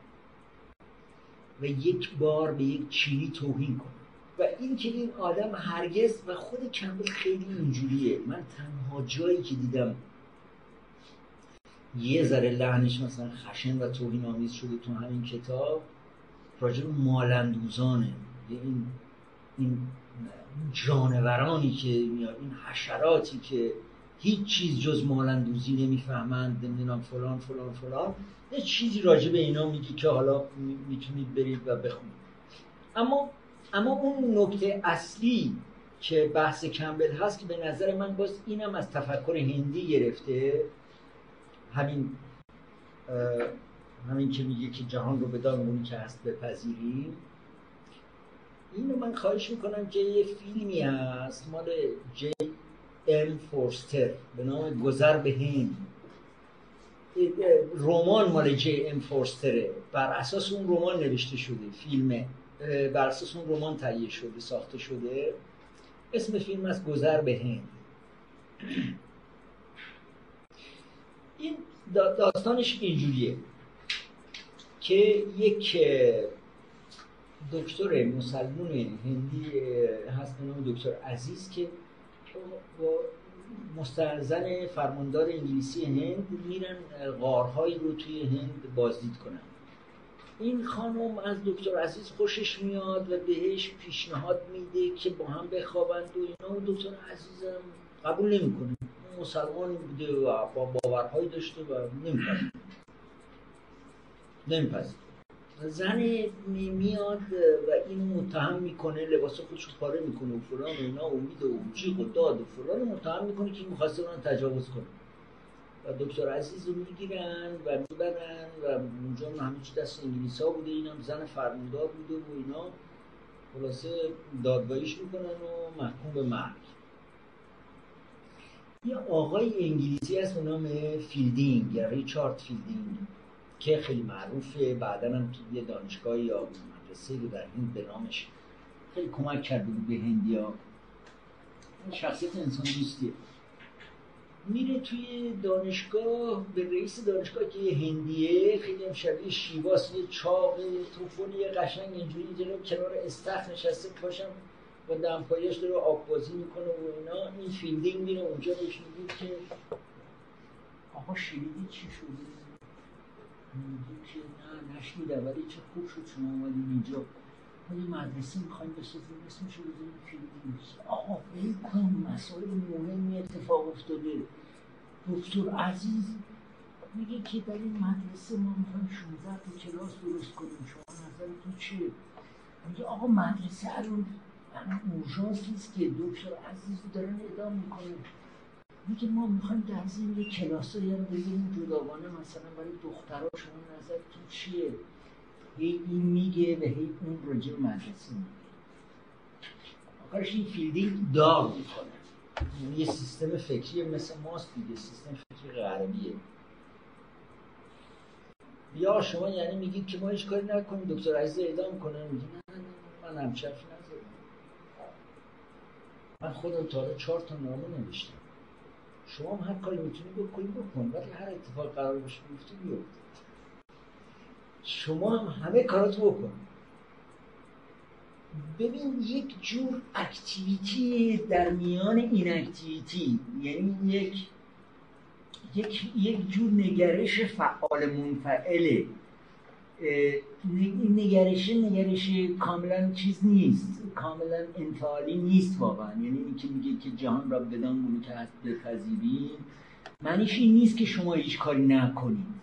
و یک بار به یک چینی توهین کن و این که این آدم هرگز و خود کمبل خیلی اینجوریه. من تنها جایی که دیدم یه ذره لحنش مثلا خشن و توهین آمیز شده تو همین کتاب راجع به مالندوزانه. این این جانورانی که میاد این حشراتی که هیچ چیز جز مالندوزی نمی‌فهمند نمی‌دونم فلان فلان فلان. یه چیزی راجع به اینا میگی که حالا می‌تونید برید و بخونید. اما اما اون نکته اصلی که بحث کمبل هست که به نظر من باز اینم از تفکر هندی گرفته همین همین که میگه که جهان رو بدان اونی که هست بپذیریم. اینو من خواهش می‌کنم که یه فیلمی هست مال جی ام فورستر به نام گذر به هند. رمان مال جی ام فورستره. بر اساس اون رمان نوشته شده فیلمه. بر اساس اون رمان تهیه شده ساخته شده. اسم فیلم از گذر به هند. این داستانش اینجوریه که یک دکتر مسلمون هندی هست به نام دکتر عزیز که با مسترزن فرماندار انگلیسی هند میرن غارهایی رو توی هند بازدید کنن. این خانم از دکتر عزیز خوشش میاد و بهش پیشنهاد میده که با هم بخوابند و اینا. و دکتر عزیزم قبول نمی‌کنه. مسلمان بوده و با باورهایی داشته و نمیپذیره نمیپذیره زن میاد و این متهم می‌کنه لباس خودش رو پاره می‌کنه و فلان و اینا امید و جیغ و داد و فلان متهم می‌کنه که می‌خواسته اون تجاوز کنه. و دکتر عزیز رو می‌گیرن و می‌برن و اونجا همه چی دست انگلیس ها بوده اینم زن فرماندار بوده و اینا. خلاصه دادگاهیش می‌کنن و محکوم به مرگ. یه آقای انگلیسی هست به نام فیلدینگ یا ریچارد فیلدینگ که خیلی معروفه. بعدا هم تو یه دانشگاه یا مدرسه رو در هند به نامش خیلی کمک کرده بود به هندیا شخصیت انسان دوستیه میره توی دانشگاه به رئیس دانشگاه که یه هندیه خیلی هم شبیه شیواس یه چاق توفونی قشنگ اینجوری جلو کنار استخر نشسته پاشم با دمپاییش داره آب بازی می‌کنه و اینا. این فیلدینگ میره اونجا بهش میگه که آقا شنیدی چی شده میگه که نه نشنیدم ولی چه خوب شد شما اومدید اینجا. ما یه مدرسه می‌خوایم بسازیم اسمش رو بزنیم فیلدینگ. آقا ول کن مسائل مهمی اتفاق افتاده. دکتر عزیز میگه که در این مدرسه ما می‌خوایم 16 تا کلاس درست کنیم. شما نظرتون چیه؟ میگه آقا مدرسه الان الان اورژانس اینه که دکتر عزیز دارن اعدام می‌کنه. میگه ما می‌خوایم در ضمن یه کلاسایی هم بگیریم جداگانه مثلا برای دخترها شما نظرتون چیه؟ هی این میگه و هی اون راجع مدرسه میگه. آخرش این فیلدینگ داغ می‌کنه. یعنی یه سیستم فکری مثل ماست دیگه سیستم فکری غربیه. یا شما یعنی میگید که ما هیچ کاری نکنیم دکتر عزیز اعدام کنه. میگه نه نه نه من همچه حرفی نزدم من خودم تا حالا چهار تا نامه نوشتم. شما هم هر کاری می‌تونی بکنی بکن. ولی هر اتفاق قرار باشه بیفته بیفته شما هم همه کاراتو بکن. ببین یک جور اکتیویتی در میان این اکتیویتی یعنی یک یک یک جور نگرش فعال منفعله. این نگرش نگرش کاملا چیز نیست. کاملا انتحالی نیست واقعا. یعنی اینکه میگه که جهان را بدان گونه که هست بپذیریم معنیش این نیست که شما هیچ کاری نکنید.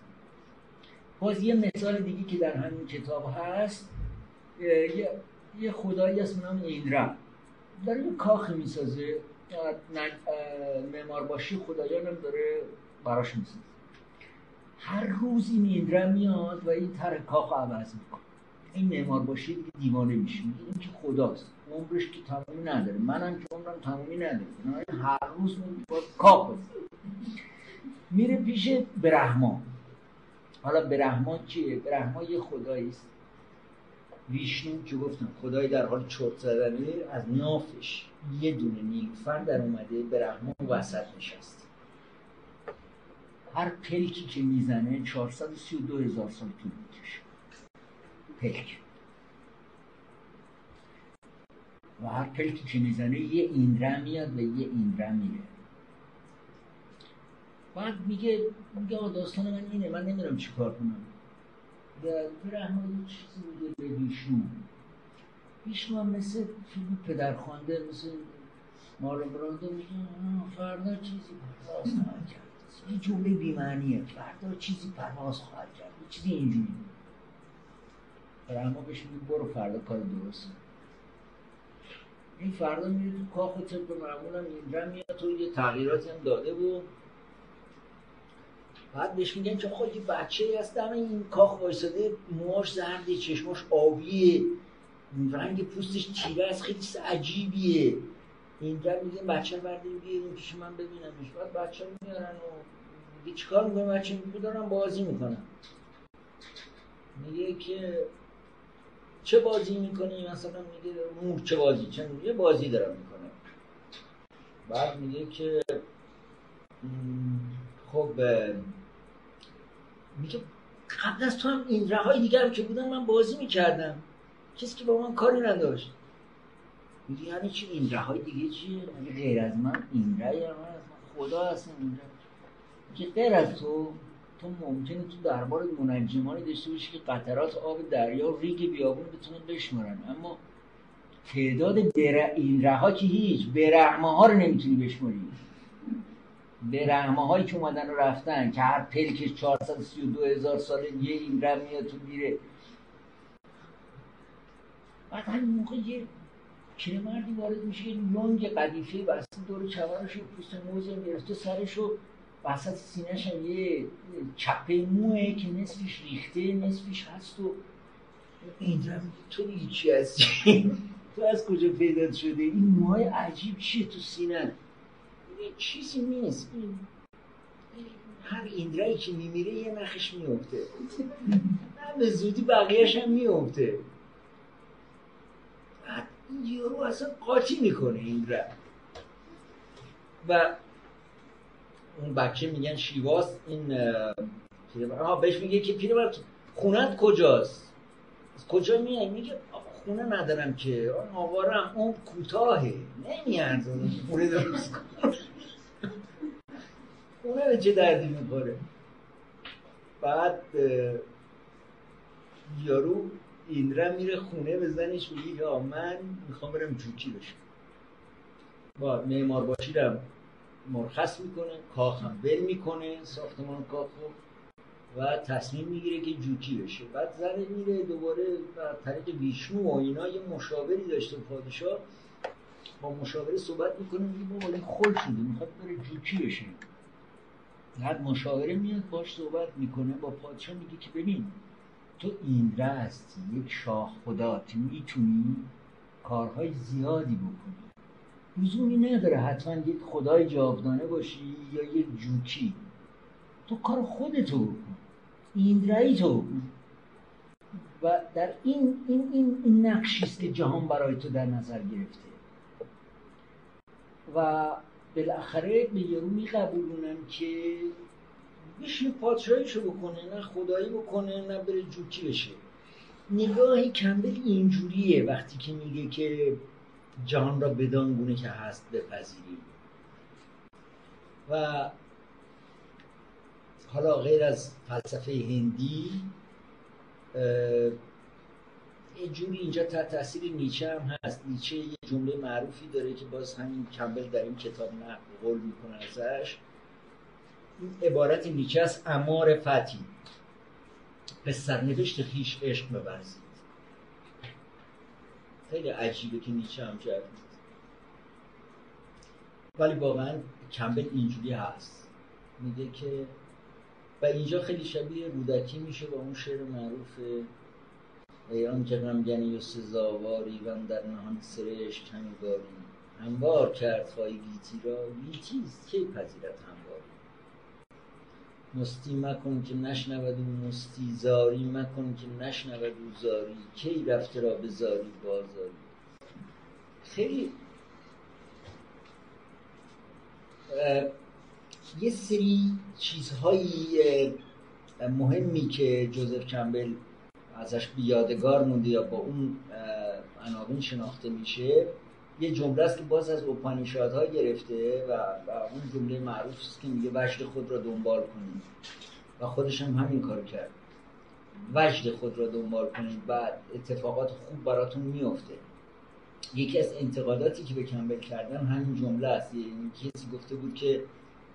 باز یه مثال دیگه که در همین کتاب هست. یه, یه خدایی هست نام ایندرا. داره یه کاخ می‌سازه. معمار باشی خدایانم داره براش می‌سازه. هر روز این ایندرا میاد و این تر کاخ عوض می‌کنه. این معمار باشی دیگه دیوانه میشه این که خداست. عمرش که تمامی نداره. منم که عمرم تمامی نداره. هر روز با کاخ میره پیش برهما. حالا برهما چیه؟ برهما یه خدایی است. ویشنو که گفتم؟ خدای در حال چرت زدنه از نافش. یه دونه نیلوفر در اومده برهما وسط نشسته. هر پلکی که می‌زنه 432 هزار سال طول می‌کشه. پلک. و هر پلکی که می‌زنه یه ایندره میاد و یه ایندره میره. بعد میگه میگه داستان من اینه من نمی‌دونم چی کار کنم. و رحمان چیزی میگه به ویشنو. ویشنو هم مثل فیلم پدرخوانده مثل مارلون براندو میگه فردا چیزی. کرد. یه جمله بیمعنیه. فردا چیزی پرواز خواهد کرد. چیزی اینجوری. رحمان بهش میگه برو فردا کار درست این فردا میره تو کاخ و طبق معمول هم این میاد تو یه تغییراتی هم داده بود بعد بهش میگن که یه بچه ای هست دم این کاخ وایساده موهاش زرده چشماش آبیه رنگ پوستش تیره است خیلی عجیبیه. اینجا میگه بچه بردیم بیاریم پیش من ببینمش بعد بچه میارن و میگه چیکار می‌کنم بچه میگه بازی می‌کنم. میگه که چه بازی می‌کنی؟ مثلا میگه مور چه بازی؟ چه یه بازی دارم می‌کنم. بعد میگه که خب میگه قبل از تو هم این رهای دیگر که بودن من بازی می‌کردم. کسی که با من کاری نداشت. میگه یعنی چی این رهای دیگه چیه؟ میگه غیر از من؟ این رای هست خدا هستم این که غیر از تو تو ممکنه تو دربار منجمانی داشته باشی که قطرات آب دریا ریگ بیابون بتونن بشمارن. اما تعداد بر... این رها که هیچ برحمه ها رو نمی‌تونی بشماری. به رحمه هایی که اومدن و رفتن که هر پلکش 432 هزار سال یه این میاد تو میره. بعد همین موقع یه مردی وارد میشه یه لنگ قدیفه بسته دور و پوست موزه گرفته سرشو وسط سینهش یه چپه موه که نصفش ریخته نصفش هست و این تو دیگه چی هستی؟ <laughs> تو از کجا پیدا شده؟ این موهای عجیب چیه تو سینه؟ چیزی نیست. این هر ایندرایی که میمیره یه نخش میفته <laughs> به زودی بقیهش هم میفته این یارو اصلا قاطی می‌کنه ایندرا و اون بچه میگن شیواس این ها بهش میگه که پیرمرد خونت کجاست؟ از کجا میای؟ میگه خونه ندارم که. آوارم اون کوتاهه. نمیارزونه. خونه درست خونه به چه دردی می‌خوره؟ بعد یارو ایندرا میره خونه به زنش میگه یا من می‌خوام برم جوکی بشم. با معمار باشیرم مرخص می‌کنه کاخ هم ول می‌کنه ساختمان کاخ رو و تصمیم می‌گیره که جوکی بشه. بعد زن میره دوباره بر طریق ویشنو و اینا یه مشاوری داشته پادشاه. با مشاوره صحبت می‌کنه میگه بابا این خل شده می‌خواد بره جوکی بشه. بعد مشاوره میاد باش صحبت می‌کنه با پادشاه میگه که ببین تو ایندره هستی یک شاه خدات می‌تونی کارهای زیادی بکنی. لزومی نداره حتما یک خدای جاودانه باشی یا یک جوکی. تو کار خودتو بکن ایندرایی تو بکن. و در این این این, این نقشی است که جهان برای تو در نظر گرفته. و بالاخره به یارو میقبولونن که بشینه پادشاهیشو بکنه نه خدایی بکنه نه بره جوکی بشه. نگاه کمبل اینجوریه وقتی که میگه که جهان را بدان گونه که هست بپذیریم. و حالا غیر از فلسفه هندی یه جوری اینجا تحت تاثیر نیچه هم هست. نیچه یه جمله معروفی داره که باز همین کمبل در این کتاب نقل قول می‌کنه ازش. این عبارت نیچه است امار فتی. به سرنوشت خیش عشق ببرزید. خیلی عجیبه که نیچه هم جد ولی واقعا کمبل اینجوری هست. میگه که و اینجا خیلی شبیه رودکی میشه با اون شعر معروف ای آن که غمگنی و سزاواری و در نهان سرشت هنگاری هموار کرد خواهی گیتی را. گیتیست کی پذیرت همواری مستی مکن که نشنود او مستی زاری مکن که نشنود او زاری. کی رفته را به زاری بازاری؟ خیلی یه سری چیزهایی مهمی که جوزف کمبل ازش بیادگار مونده یا با اون عناوین شناخته میشه. یه جمله است که باز از اوپانیشادها گرفته و, و اون جمله معروف است که میگه وجد خود را دنبال کنید. و خودش هم همین کار کرد. وجد خود را دنبال کنید و اتفاقات خوب براتون میفته یکی از انتقاداتی که به کمبل کردن همین جمله است. یعنی کسی گفته بود که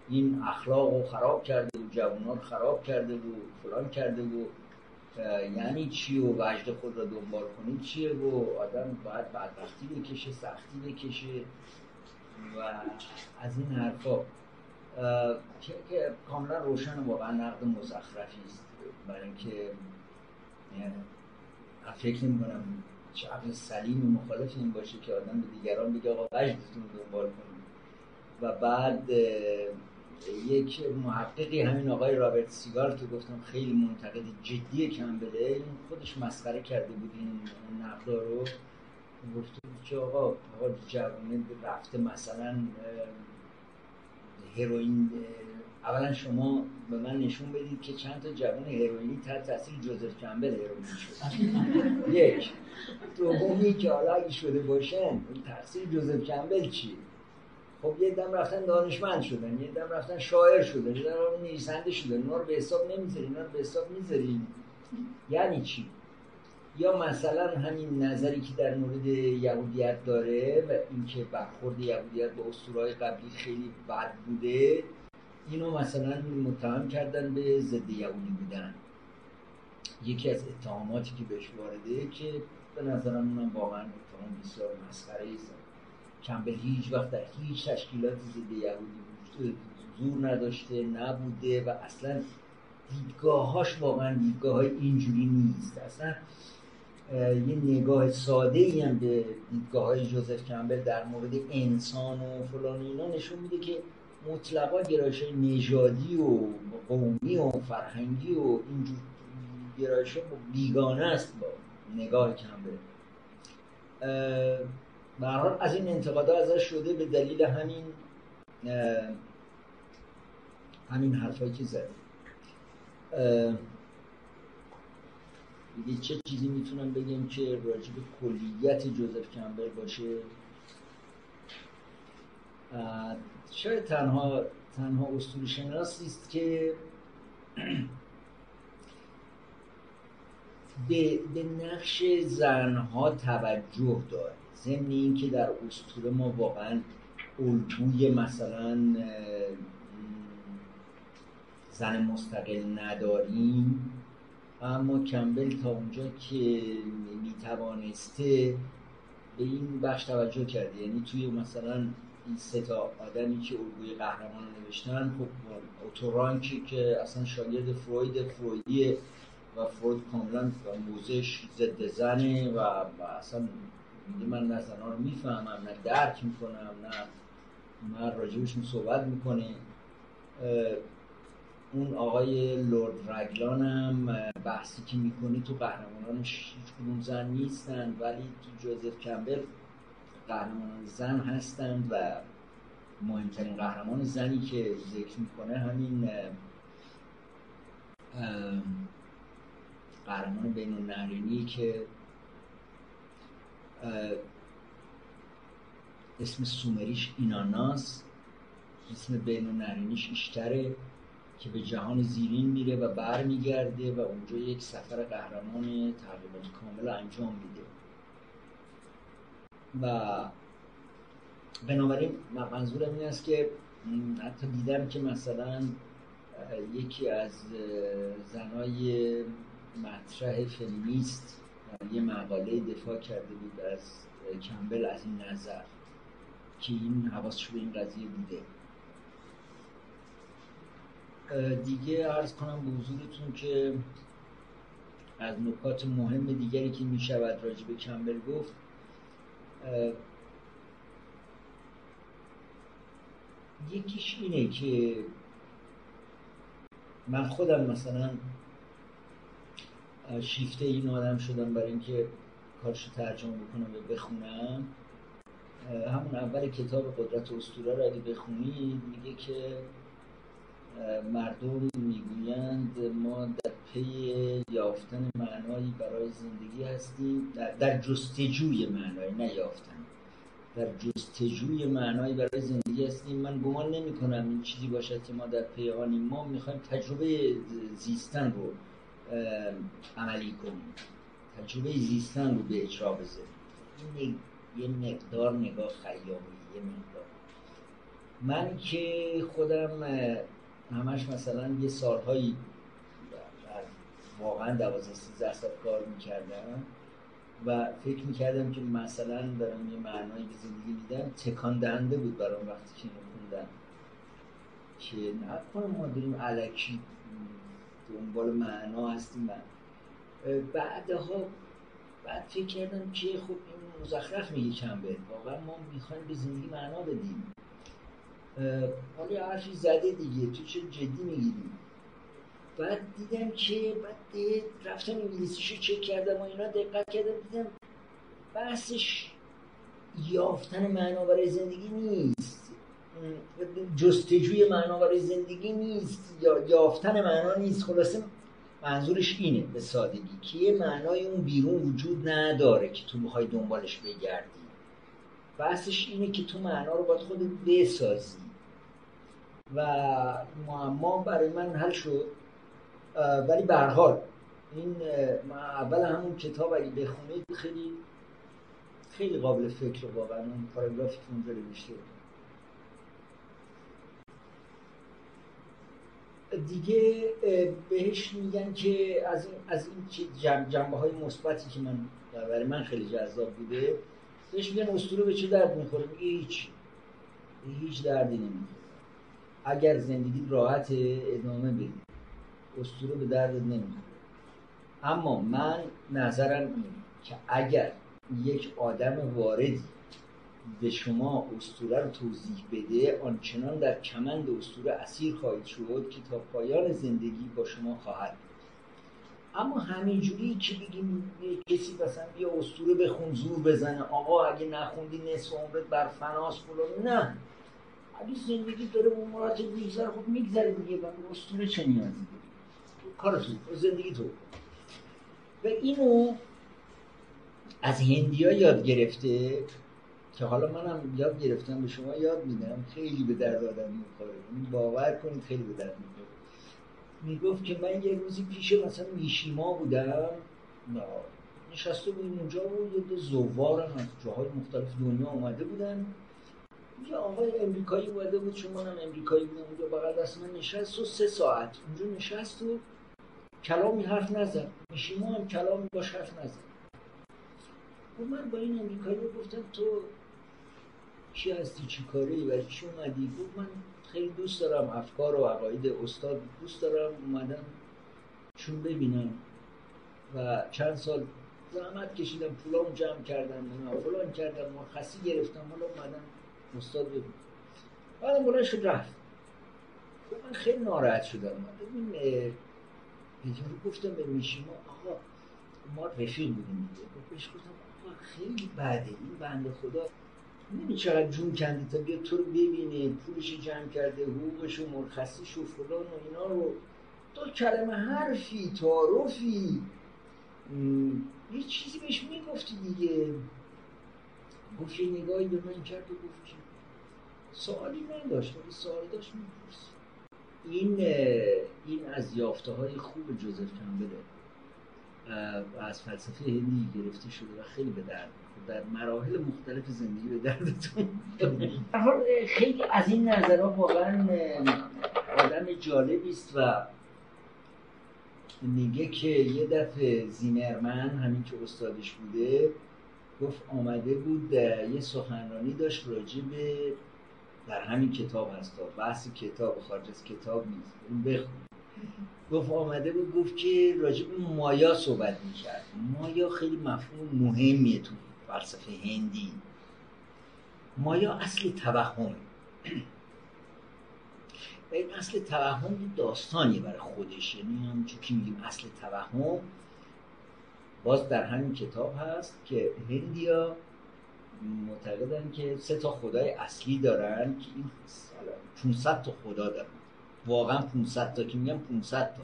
این اخلاق رو خراب کرده و جوانان خراب کرده و فلان کرده و یعنی چی و وجد خود را دنبال کنید چیه و آدم باید بدبختی بکشه سختی بکشه؟ و از این حرفا. که کاملا روشن و واقعا نقد مزخرفی است. برای اینکه فکر نمی کنم چه عقل سلیمی مخالف این باشه که آدم به دیگران بگه آقا وجدتون دنبال کنید. و بعد یک محققی همین آقای رابرت سیگار که گفتم خیلی منتقد جدی کمبله. این خودش مسخره کرده بود این نقدا رو. گفته بود که آقا آقا جوانه رفته مثلا هروئین اولا شما به من نشون بدید که چند تا جوان هروئینی تحت تاثیر جوزف کمبل هروئین شد <laughs> یک. دومی که حالا اگه شده باشن تاثیر جوزف کمبل چیه؟ خب یه دم رفتن دانشمند شدن یه دم رفتن شاعر شدن یه دم نویسنده شدن اینا رو به حساب نمی‌ذاری اینا رو به حساب می‌ذاریم. یعنی چی؟ یا مثلا همین نظری که در مورد یهودیت داره و اینکه برخورد یهودیت با اسطورهای قبلی خیلی بد بوده اینو مثلا متهم کردن به ضد یهودی بودن. یکی از اتهاماتی که بهش وارده که به نظرم اونم واقعا اتهام بسیار مسخره است. کمبل هیچ وقت در هیچ تشکیلات ضد یهودی زور نداشته نبوده و اصلا دیدگاهاش واقعا دیدگاه های اینجوری نیست. اصلا یه نگاه ساده ای هم به دیدگاه های جوزف کمبل در مورد انسان و فلان اینا نشون میده که مطلقا گرایش نژادی و قومی و فرهنگی و اینجور گرایش بیگانه است با نگاه کمبل. به از این انتقادا ازش شده به دلیل همین همین حرفایی که زد. دیگه چه چیزی می‌تونم بگم که راجع کلیت جوزف کمبر باشه؟ شاید تنها تنها اصول شناسی است که <clears throat> به, به نقش زنها توجه داره. ضمن اینکه در اسطوره ما واقعا الگوی مثلا زن مستقل نداریم. اما کمبل تا اونجا که می‌توانسته به این بخش توجه کرده. یعنی توی مثلا این سه تا آدمی که الگوی قهرمان نوشتن خب اوتورانکی که اصلا شاگرد فروید فرویدیه و فروید کاملا موزش ضد زنه و اصلا میگه من نه زنها رو می‌فهمم نه درک می‌کنم نه من راجبشون صحبت می‌کنه اون آقای لورد رگلان هم بحثی که می‌کنی تو قهرمانانش هیچ کدوم زن نیستن ولی تو جوزف کمبل قهرمانان زن هستند و مهمترین قهرمان زنی که ذکر می‌کنه همین قهرمان بین که اسم سومریش ایناناس اسم بین ایشتره که به جهان زیرین میره و بر میگرده و اونجا یک سفر قهرمان تقریبا کامل انجام میده. و بنابراین منظورم این است که حتی دیدم که مثلا یکی از زنای مطرح فمینیست یه مقاله دفاع کرده بود از کمبل از این نظر که این حواسش به این قضیه بوده. دیگه عرض کنم به حضورتون که از نکات مهم دیگری که می شود راجع کمبل گفت یکیش اینه که من خودم مثلا شیفته این آدم شدم برای اینکه کارشو ترجمه بکنم و بخونم. همون اول کتاب قدرت اسطوره رو اگه بخونید میگه که مردم می‌گویند ما در پی یافتن معنایی برای زندگی هستیم. در, در جستجوی معنایی نه یافتن. در جستجوی معنایی برای زندگی هستیم. من گمان نمی کنم این چیزی باشد که ما در پی آنیم ما می‌خوایم تجربه زیستن رو عملی کنیم تجربه زیستن رو به اجرا بذاریم این یه مقدار نگاه خیامی یه مقدار. من که خودم همش مثلا یه سالهایی واقعا دوازده سیزده سال کار می‌کردم و فکر می‌کردم که مثلا دارم یه معنایی به زندگی میدم تکان دهنده بود برام وقتی که اینو که نکنه ما داریم علکی دنبال معنا هستیم من بعدها بعد فکر کردم که خب این مزخرف میگه کمبل واقعا ما می‌خوایم به زندگی معنا بدیم. حالا حرفی زده دیگه. تو چه جدی می‌گیری؟ بعد دیدم که بعد رفتم انگلیسیشو چک کردم و اینا دقت کردم دیدم بحثش یافتن معنا برای زندگی نیست. جستجوی معنا برای زندگی نیست یا یافتن معنا نیست. خلاصه منظورش اینه به سادگی که یه معنای اون بیرون وجود نداره که تو می‌خوای دنبالش بگردی. بحثش اینه که تو معنا رو باید خودت بسازی. و معما برای من حل شد. ولی به حال این اول همون کتاب اگه بخونید خیلی خیلی قابل فکر واقعا اون پاراگرافی که اونجا نوشته دیگه بهش میگن که از این از این جنبه های مثبتی که من برای من خیلی جذاب بوده بهش میگن اسطوره به چه درد می‌خوره؟ هیچ. هیچ دردی نمی‌خوره. اگر زندگی راحت ادامه بدی. اسطوره به درد نمی‌خوره. اما من نظرم این که اگر یک آدم واردی به شما اسطوره رو توضیح بده آنچنان در کمند اسطوره اسیر خواهید شد که تا پایان زندگی با شما خواهد اما همینجوری که بگیم کسی مثلا بیا اسطوره بخون زور بزنه آقا اگه نخوندی نصف عمرت بر فناس فلان نه. اگه زندگی داره به مراتب میگذره خب میگذره دیگه و اسطوره چه نیازی داری کارتون زندگی تو. و اینو از هندیا یاد گرفته که حالا منم یاد گرفتم به شما یاد میدم. خیلی به درد آدم می‌خوره. باور کنید خیلی به درد می‌خوره. می‌گفت که من یه روزی پیش مثلا میشیما بودم. نشسته بودیم اونجا و یه زوار هم از جاهای مختلف دنیا آمده بودن. یه آقای امریکایی اومده بود. چون منم امریکایی بودم اونجا. بغل دست من نشست و سه ساعت اونجا نشست و کلامی حرف نزد. میشیما هم کلامی باش حرف نزد. و من با این امریکایی گفتم تو کی هستی چی کاری؟ و چی اومدی؟ گفت من خیلی دوست دارم افکار و عقاید استاد دوست دارم. اومدم چون ببینم. و چند سال زحمت کشیدم پولام جمع کردم فلان کردم مرخصی گرفتم. حالا اومدم استاد ببینم. بعدم بلند شد رفت. خب من خیلی ناراحت شدم. ببین رو گفتم به میشیما آقا ما رفیق بودیم دیگه. بهش گفتم آقا خیلی بعده این بنده خدا نمی چقدر جون کندی تا بیا تو رو ببینه پولش جمع کرده حقوقش و مرخصیش و فلان و اینا رو. دو کلمه حرفی تعارفی. یه چیزی بهش می‌گفتی دیگه. گفت یه نگاهی به من کرد و گفت که سوالی نداشت ولی سوالی داشت میپرس این این از یافته های خوب جوزف کمبله. از فلسفه هندی گرفته شده و خیلی به درد در مراحل مختلف زندگی به دردتون خیلی از این نظرها واقعا آدم جالبی است و میگه که یه دفعه زیمرمن همین که استادش بوده گفت آمده بود یه سخنرانی داشت راجع به در همین کتاب هست بحث کتاب خارج از کتاب نیست. اون بخون. گفت آمده بود گفت که راجع به مایا صحبت می‌کرد. مایا خیلی مفهوم مهمیه تو فلسفه هندی. مایا اصل توهم. و <clears throat> این اصل توهم داستانی برای خودش. یعنی همونجور که میگیم اصل توهم باز در همین کتاب هست که هندیا معتقدن که سه تا خدای اصلی دارن که این 500 تا خدا دارن. واقعا 500 تا که میگم 500 تا.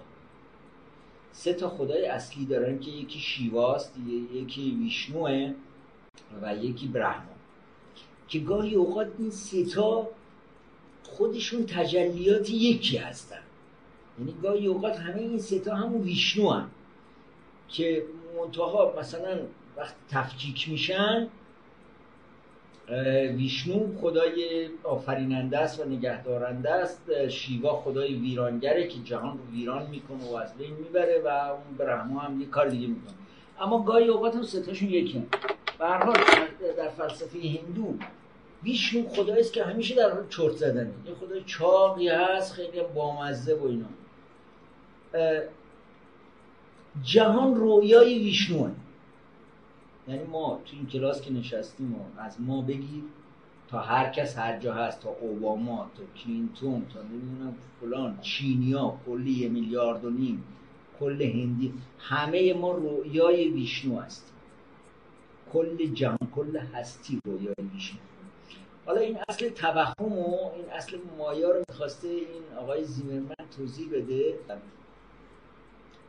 سه تا خدای اصلی دارن که یکی شیواست یکی ویشنوه و یکی برهما که گاهی اوقات این سه تا خودشون تجلیات یکی هستن. یعنی گاهی اوقات همه این سه تا همون ویشنو هم که منتها مثلا وقت تفکیک میشن ویشنو خدای آفریننده است و نگهدارنده است. شیوا خدای ویرانگره که جهان رو ویران می‌کنه و از بین می‌بره و اون برهما هم یه کار دیگه می‌کنه. اما گاهی اوقات هم ستاشون یکی هم در فلسفه هندو ویشنو خدایی است که همیشه در حال چرت زدنه. یه خدای چاقی هست خیلی بامزه و اینا. جهان رویای ویشنوه. یعنی ما تو این کلاس که نشستیم و از ما بگیر تا هر کس هر جا هست تا اوباما تا کلینتون تا نمی‌دونم فلان چینیا کلی میلیارد و نیم کل هندی همه ما رویای ویشنو هستیم. کل جهان کل هستی رویای ویشنو. حالا این اصل توهم و این اصل مایا رو می‌خواسته این آقای زیمرمن توضیح بده.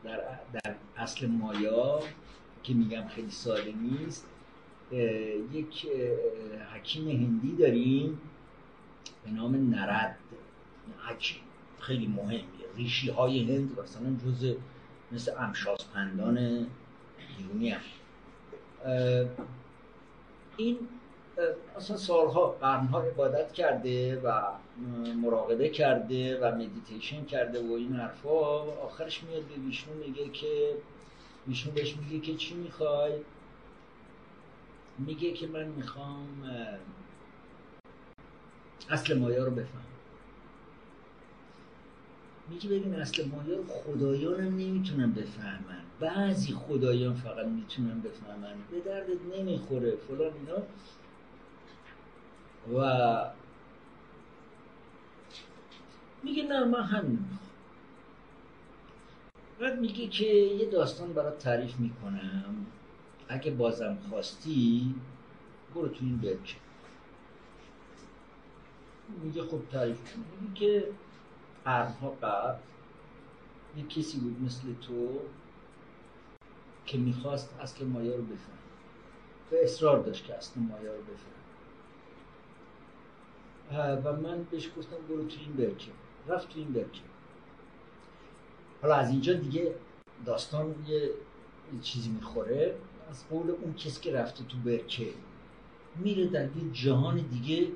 در, در اصل مایا که میگم خیلی ساده نیست یک حکیم هندی داریم به نام نرد. حکیم خیلی مهمیه. ریشی های هند مثلا جز مثل امشاسپندان ایرونی هم. این اصلا سالها قرنها عبادت کرده و مراقبه کرده و مدیتیشن کرده و این حرفا آخرش میاد به ویشنو میگه که ویشنو بهش میگه که چی می‌خوای؟ میگه که من می‌خوام اصل مایا رو بفهم میگه ببین اصل مایا رو خدایان هم نمی‌تونن بفهمن. بعضی خدایان فقط می‌تونن بفهمن. به دردت نمی‌خوره فلان اینا. و میگه نه من همین می‌خوام. بعد میگه که یه داستان برات تعریف می‌کنم. اگه بازم خواستی برو تو این برکه میگه خب تعریف کن. میگه که قرنها قبل یه کسی بود مثل تو که می‌خواست اصل مایا رو بفهم و اصرار داشت که اصل مایا رو بفهم و من بهش گفتم برو تو این برکه رفت تو این برکه حالا از اینجا دیگه داستان یه چیزی می‌خوره. از قول اون کسی که رفته تو برکه میره در یه جهان دیگه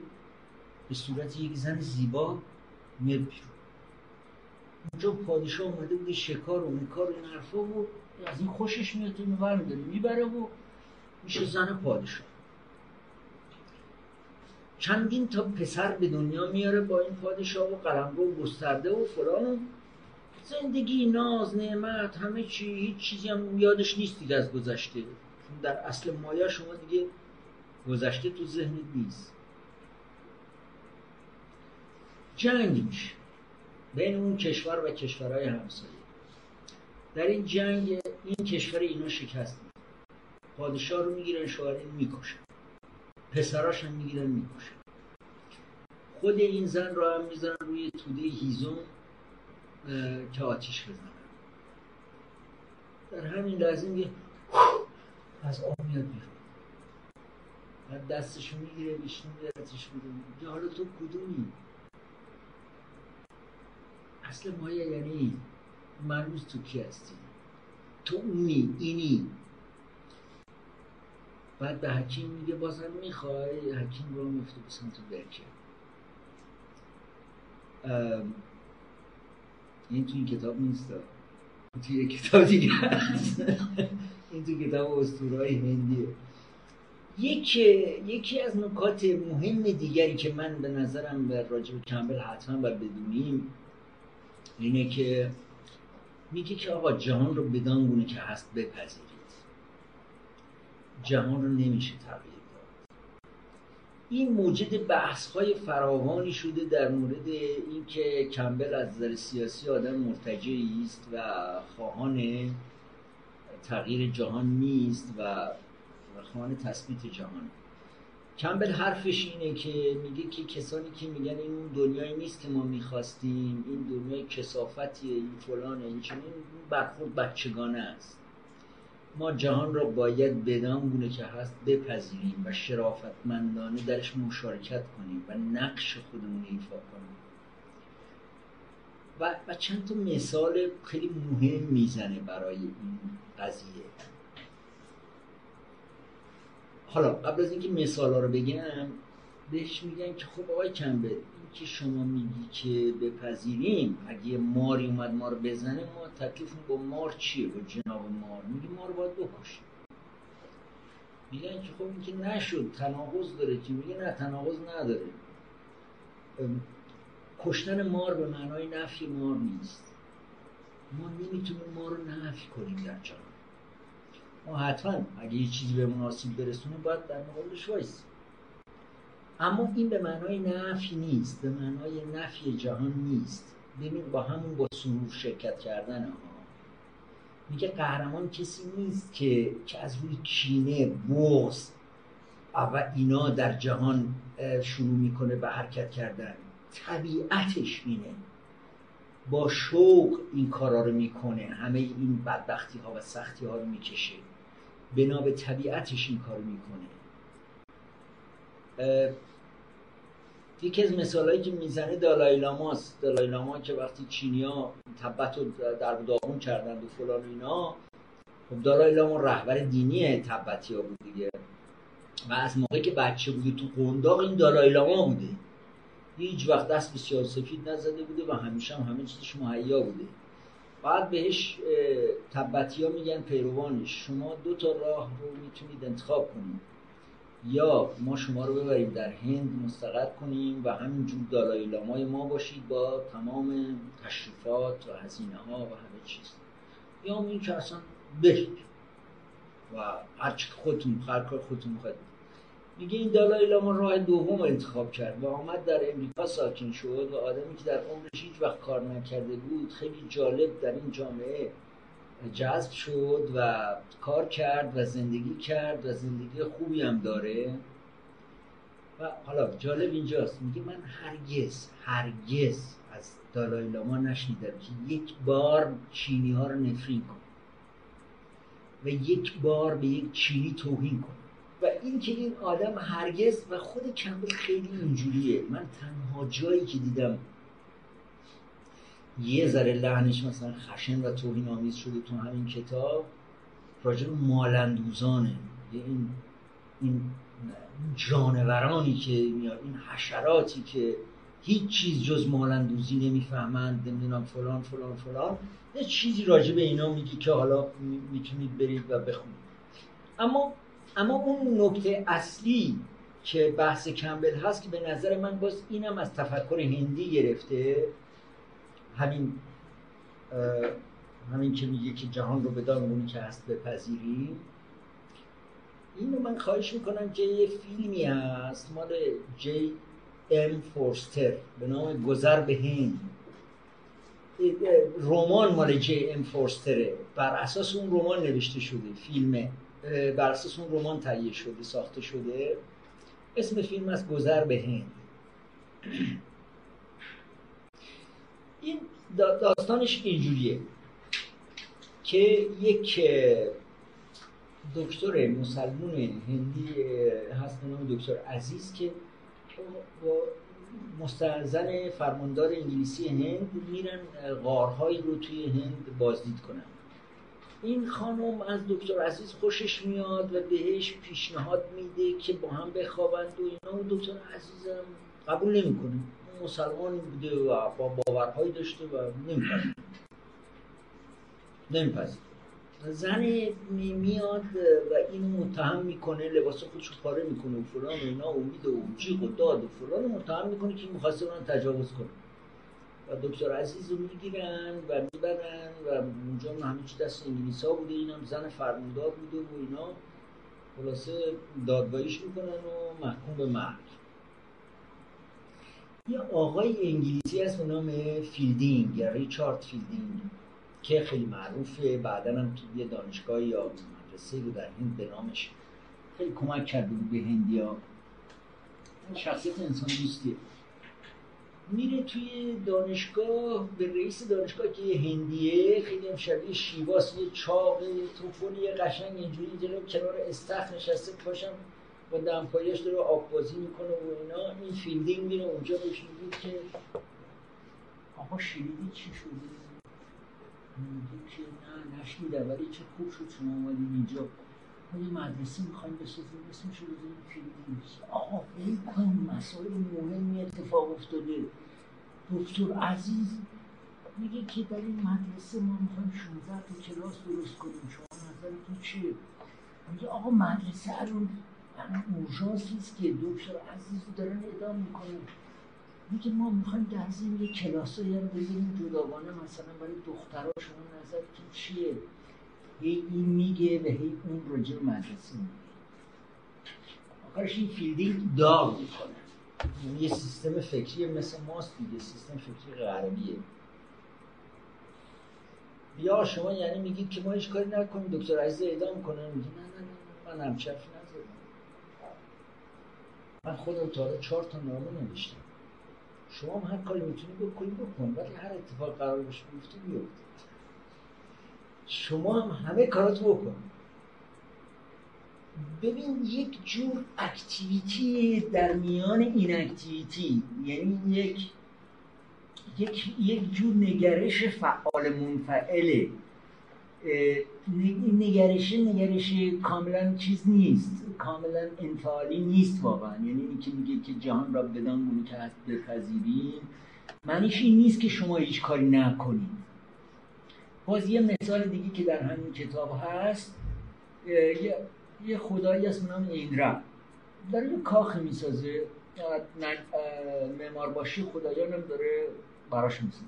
به صورت یک زن زیبا میاد بیرون. اونجا پادشاه اومده بوده شکار و میکار و این حرفا و از این خوشش میاد اینو برمیداره می‌بره و میشه زن پادشاه. چندین تا پسر به دنیا میاره با این پادشاه و قلمرو گسترده و فلان. زندگی ناز نعمت همه چی هیچ چیزی هم یادش نیست دیگه از گذشته. در اصل مایا شما دیگه گذشته تو ذهنت نیست. جنگ میشه بین اون کشور و کشورهای همسایه. در این جنگ این کشور اینا شکست میده. پادشاه رو می‌گیرن شوهر می‌کشن. پسراش هم می‌گیرن می‌کشن. خود این زن را هم می‌زنن روی توده هیزم. که آتیش بزنن در همین لحظه میگه از آب میاد بیرون. بعد دستشو می‌گیره بیشتون بیارتش بیرون میگه حالا تو کدومی؟ اصل مایه یعنی مرموز تو کی هستی؟ تو اونی اینی. بعد به حکیم میگه بازم می‌خوای؟ حکیم رو میفته به سمت برکه. این تو این کتاب نیست. توی یک کتاب دیگه هست. این تو کتاب اسطورهای هندیه. یکی یکی از نکات مهم دیگری که من به نظرم به راجب کمبل حتما باید بدونیم اینه که میگه که آقا جهان رو بدان گونه که هست بپذیرید. جهان رو نمیشه تغییر این موجد بحث های فراوانی شده در مورد اینکه کمبل از نظر سیاسی آدم مرتجعی است و خواهان تغییر جهان نیست و خواهان تثبیت جهان. کمبل حرفش اینه که میگه که کسانی که میگن این اون دنیایی نیست که ما می‌خواستیم این دنیای کسافتیه این فلانه این چنین برخورد بچگانه است. ما جهان را باید بدان گونه که هست بپذیریم و شرافتمندانه درش مشارکت کنیم و نقش خودمون ایفا کنیم. و, و چند تا مثال خیلی مهم می‌زنه برای این قضیه. حالا قبل از اینکه مثال ها رو بگم بهش میگن که خب آقای کمبل که شما میگی که بپذیریم اگه ماری اومد ما رو بزنه ما تکلیفمون با مار چیه؟ با جناب مار. میگی ما رو باید بکشیم میگن که خب این که نشد تناقض داره که میگه نه تناقض نداره. کشتن مار به معنای نفی مار نیست. ما نمی‌تونیم ما رو نفی کنیم در جهان. ما حتما اگه یه چیزی به مناسب برسونه باید در مقابلش وایسیم. اما این به معنای نفی نیست به معنای نفی جهان نیست. ببین با همون با سرور شرکت کردن ها میگه قهرمان کسی نیست که که از روی کینه بغض و اینا در جهان شروع می‌کنه به حرکت کردن. طبیعتش اینه. با شوق این کارا رو می‌کنه. همه این بدبختی ها و سختی ها رو می‌کشه. بنا به طبیعتش این کار می‌کنه. یکی از مثالهایی که می‌زنه دالای لاماست دالای لاما که وقتی چینیا تبت رو در داغون کردند و فلان اینا خب دالای لاما رهبر دینی تبتی ها بود دیگه. و از موقعی که بچه بوده تو قنداق این دالای لاما بوده. هیچ وقت دست به سفید نزده بوده و همیشه هم همه چیزش مهیا بوده. بعد بهش تبتی ها میگن پیروانش شما دو تا راه رو می‌تونید انتخاب کنید. یا ما شما رو ببریم در هند مستقر کنیم و همینجور دالای لامای ما باشید با تمام تشریفات و هزینه ها و همه چیز. یا این که اصلا برید و هرچی خودتون هر کار خودتون می‌خواید. میگه این دالای لاما راه دوم انتخاب کرد و آمد در امریکا ساکن شد و آدمی که در عمرش هیچ وقت کار نکرده بود خیلی جالب در این جامعه جذب شد و کار کرد و زندگی کرد و زندگی خوبی هم داره. و حالا جالب اینجاست میگه من هرگز هرگز از دالای لاما نشنیدم که یک بار چینی ها رو نفرین کن و یک بار به یک چینی توهین کن و این که این آدم هرگز و خود کمبل خیلی اینجوریه. من تنها جایی که دیدم یه ذره لحنش مثلا خشن و توهین آمیز شده تو همین کتاب راجع به مالندوزانه. این این جانورانی که میاد این حشراتی که هیچ چیز جز مالندوزی نمی‌فهمند نمی‌دونم فلان فلان فلان. یه چیزی راجع به اینا میگی که حالا می‌تونید برید و بخونید. اما اما اون نکته اصلی که بحث کمبل هست که به نظر من باز اینم از تفکر هندی گرفته همین همین که میگه که جهان رو بدان اونی که هست بپذیریم. اینو من خواهش می‌کنم که یه فیلمی هست مال جی ام فورستر به نام گذر به هند. رمان مال جی ام فورستره. بر اساس اون رمان نوشته شده فیلمه. بر اساس اون رمان تهیه شده ساخته شده. اسم فیلم از گذر به هند. این داستانش اینجوریه که یک دکتر مسلمون هندی هست به نام دکتر عزیز که با مستنزن فرماندار انگلیسی هند میرن غارهایی رو توی هند بازدید کنن. این خانم از دکتر عزیز خوشش میاد و بهش پیشنهاد میده که با هم بخوابند و اینا. و دکتر عزیزم قبول نمی‌کنه. مسلمان بوده و با باورهایی داشته و نمیپذیره نمیپذیره زن میاد و اینو متهم می‌کنه لباس خودش پاره می‌کنه و فلان و اینا امید و جیغ و داد و فلان متهم می‌کنه که می‌خواسته اون تجاوز کنه. و دکتر عزیز رو می‌گیرن و می‌برن و اونجا همه چی دست انگلیس ها بوده اینم زن فرماندار بوده و اینا. خلاصه دادگاهیش می‌کنن و محکوم به مرگ یه آقای انگلیسی هست به نام فیلدینگ یا ریچارد فیلدینگ که خیلی معروفه. بعدا هم تو یه دانشگاه یا مدرسه رو در هند به نامش خیلی کمک کرده بود به هندیا شخصیت انسان دوستیه میره توی دانشگاه به رئیس دانشگاه که یه هندیه خیلی هم شبیه شیواس یه چاق توفونی قشنگ اینجوری جلو کنار استخر نشسته پاشم با دمپاییش داره آب بازی می‌کنه و اینا. این فیلدینگ میره اونجا بهش میگه که آقا شنیدی چی شده میگه که نه نشنیدم ولی چه خوب شد شما اومدین اینجا. ما یه مدرسه می‌خوایم بسازیم اسمش رو بزنیم فیلدینگ. آقا ول کن مسائل مهمی اتفاق افتاده. دکتر عزیز میگه که در این مدرسه ما می‌خوایم 16 تا کلاس درست کنیم. شما نظرتون چیه؟ میگه آقا مدرسه الان الان اورژانسی است که دکتر عزیز رو دارن اعدام می‌کنن. میگه ما می‌خوایم در ضمن یه کلاسایی هم بذاریم جداگانه مثلا برای دخترها شما نظرتون چیه؟ هی این میگه و هی اون راجع مدرسه میگه. آخرش این فیلدینگ داغ می‌کنه. یعنی یه سیستم فکری مثل ماست دیگه سیستم فکری غربیه. یا شما یعنی میگید که ما هیچ کاری نکنیم دکتر عزیز اعدام کنن. میگه نه نه نه من نزدم من خودم تا چهار تا نامه نوشتم. شما هم هر کاری می‌تونی بکنی بکن. ولی هر اتفاق قرار باشه بیفته بیفته شما هم همه کاراتو بکن. ببین یک جور اکتیویتی در میان این اکتیویتی یعنی یک یک یک جور نگرش فعال منفعله. نگرش نگرش کاملا چیز نیست. کاملا انفعالی نیست واقعا. یعنی اینکه میگه که جهان را بدان گونه که هست بپذیریم. معنیش این نیست که شما هیچ کاری نکنید. باز یه مثال دیگه که در همین کتاب هست. یه, خدایی هست نام ایندرا. در یه کاخ می‌سازه. معمار باشی خدایانم داره براش می‌سازه.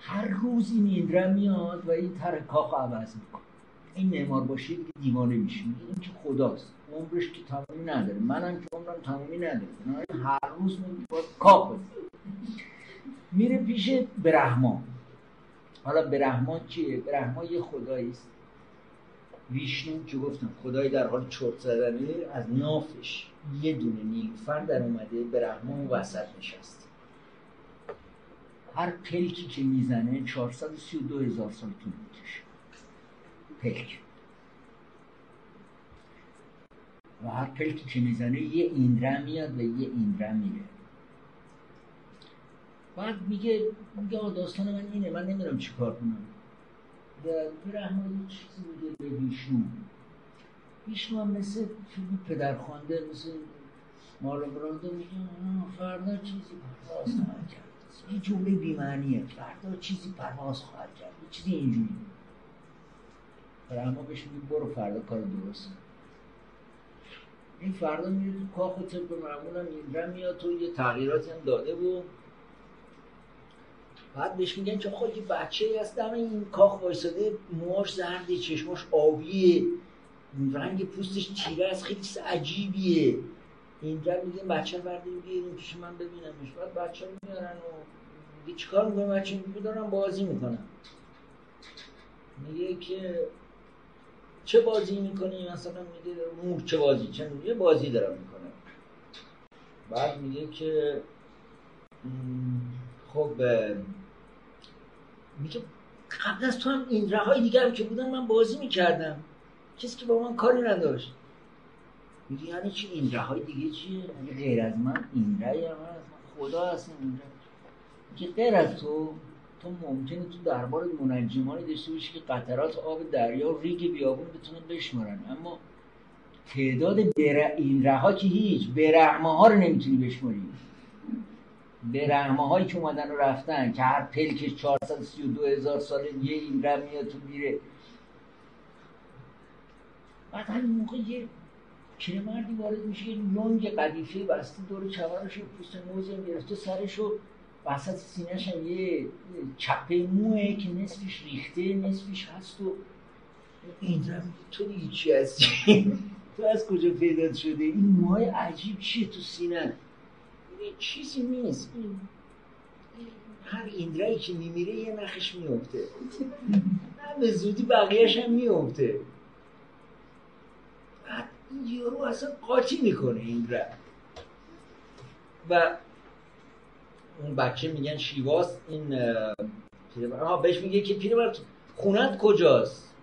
هر روز این میاد و این طرح کاخ عوض می‌کنه. این معمار باشی دیگه دیوانه میشه این که خداست. عمرش که تمامی نداره. منم که عمرم تمامی نداره. هر روز باید کاخ میره پیش برهما حالا برهما چیه؟ برهما یه خدایی است. ویشنو که گفتم؟ خدای در حال چرت زدنه از نافش یه دونه نیلوفر در اومده برهما وسط نشسته. هر پلکی که می‌زنه 432 هزار سال طول می‌کشه پلک. و هر پلکی که می‌زنه یه ایندره میاد و یه ایندره میره. بعد میگه میگه داستان من اینه من نمی‌دونم چی کار کنم. و برهما یه چیزی میگه به ویشنو. ویشنو هم مثل فیلم پدرخوانده مثل مارلو براندو میگه فردا چیزی. پرواز خواهد کرد یه جمله بیمعنیه. فردا چیزی پرواز خواهد کرد. چیزی اینجوری. برهما بهش میگه برو فردا کار درست. این فردا میره تو کاخ و طبق معمول هم ایندرا میاد تو یه تغییراتی هم داده و بعد بهش میگن که یه بچه هست دم این کاخ وایساده موهاش زرده چشماش آبیه رنگ پوستش تیره است خیلی عجیبیه. اینجا میگه بچه رو برداریم بیاریم پیش من ببینمش. بعد بچه میارن و میگه چیکار می‌کنه بچه میگه دارم بازی می‌کنم. میگه که چه بازی می‌کنی؟ مثلا میگه مور چه بازی؟ چه میگه؟ بازی دارم می‌کنم. بعد میگه که خب میگه قبل از تو هم این رهای دیگه هم که بودن من بازی می‌کردم. کسی که با من کاری نداشت. میگه یعنی چی؟ این رهای دیگه چیه؟ میگه غیر از من؟ این رای هم هست من. خدا هستم این میگه غیر از تو تو ممکنه تو دربار منجمانی داشته باشی که قطرات آب دریا و ریگ بیابون بتونن بشمارن. اما تعداد بر... این رها که هیچ برهمه ها رو نمی‌تونی بشماری. برهمه هایی که اومدن و رفتن که هر پلکش 432 هزار سال یه این میاد تو میره. بعد همین موقع یه پیرمردی وارد میشه؟ یه لنگ قدیفه بسته دور چمرش و پوست موزی هم گرفته سرش و وسط سینهش هم یه چپه موه که نصفش ریخته نصفش هست و این تو دیگه چی هستی؟ <laughs> تو از کجا پیدا شده؟ این موهای عجیب چیه تو سینه؟ این چیزی نیست. این این هر ایندرایی که میمیره یه نخش میفته نه به زودی بقیهش هم میفته این یارو اصلا قاطی می‌کنه این را و اون بچه میگن شیواس این پیرمرد بهش میگه که پیرمرد خونت کجاست؟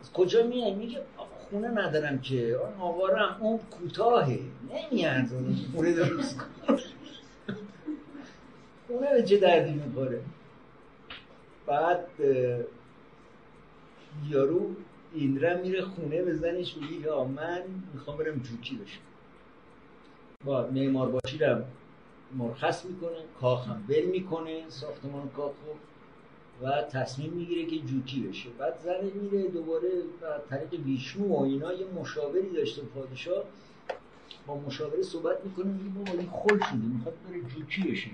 از کجا میای؟ میگه خونه ندارم که. آن آوارم اون کوتاهه. نمیاد خونه درست. خونه به چه دردی می‌خوره؟ بعد یارو ایندرا میره خونه به زنش میگه یا من می‌خوام برم جوکی بشم. با معمار باشی رو مرخص می‌کنه کاخ هم ول می‌کنه ساختمان کاخ رو و تصمیم می‌گیره که جوکی بشه. بعد زن میره دوباره از طریق ویشنو و اینا یه مشاوری داشته پادشاه. با مشاوره صحبت می‌کنه میگه بابا این خل شده می‌خواد بره جوکی بشه.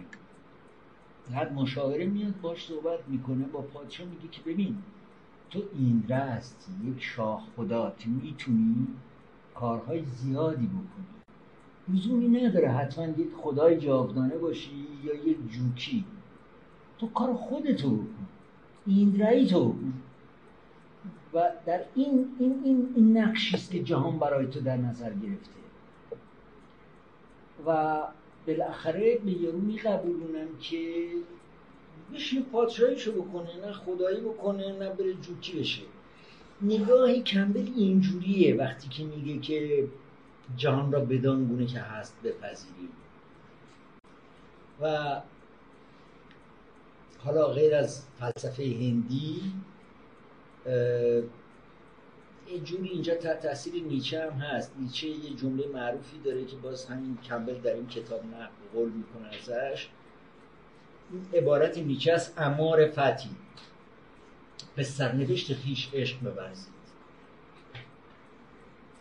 بعد مشاوره میاد باش صحبت می‌کنه با پادشاه میگه که ببین تو ایندرا هستی یک شاه خدا که می‌تونی کارهای زیادی بکنی. لزومی نداره حتما یک خدای جاودانه باشی یا یه جوکی. تو کار خودتو بکن ایندرایی تو و در این این این, این نقشی است که جهان برای تو در نظر گرفته. و بالاخره به یارو میقبولونن که بشین پادشاهیشو بکنه نه خدایی بکنه نه بره جوکی بشه نگاه کمبل اینجوریه وقتی که میگه که جهان را بدان گونه که هست بپذیریم و حالا غیر از فلسفه هندی یه جوری اینجا تحت تاثیر نیچه هم هست. نیچه یه جمله معروفی داره که باز همین کمبل در این کتاب نقل قول می‌کنه ازش. این عبارت نیچه است امار فتی. به سرنوشت خیش عشق بورزید.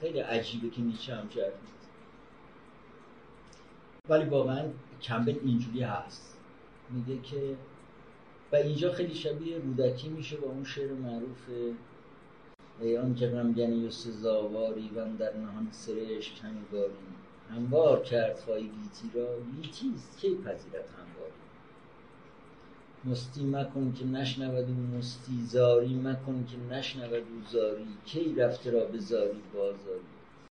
خیلی عجیبه که نیچه هم جرد ولی واقعا کمبل اینجوری هست. میگه که و اینجا خیلی شبیه رودکی میشه با اون شعر معروف ای آن که غمگنی و سزاواری و در نهان سرشک هنگاری هموار کرد خواهی گیتی را گیتیست کی پذیرد همواری مستی مکن که نشنود او مستی زاری مکن که نشنود او زاری. کی رفته را به زاری باز آری؟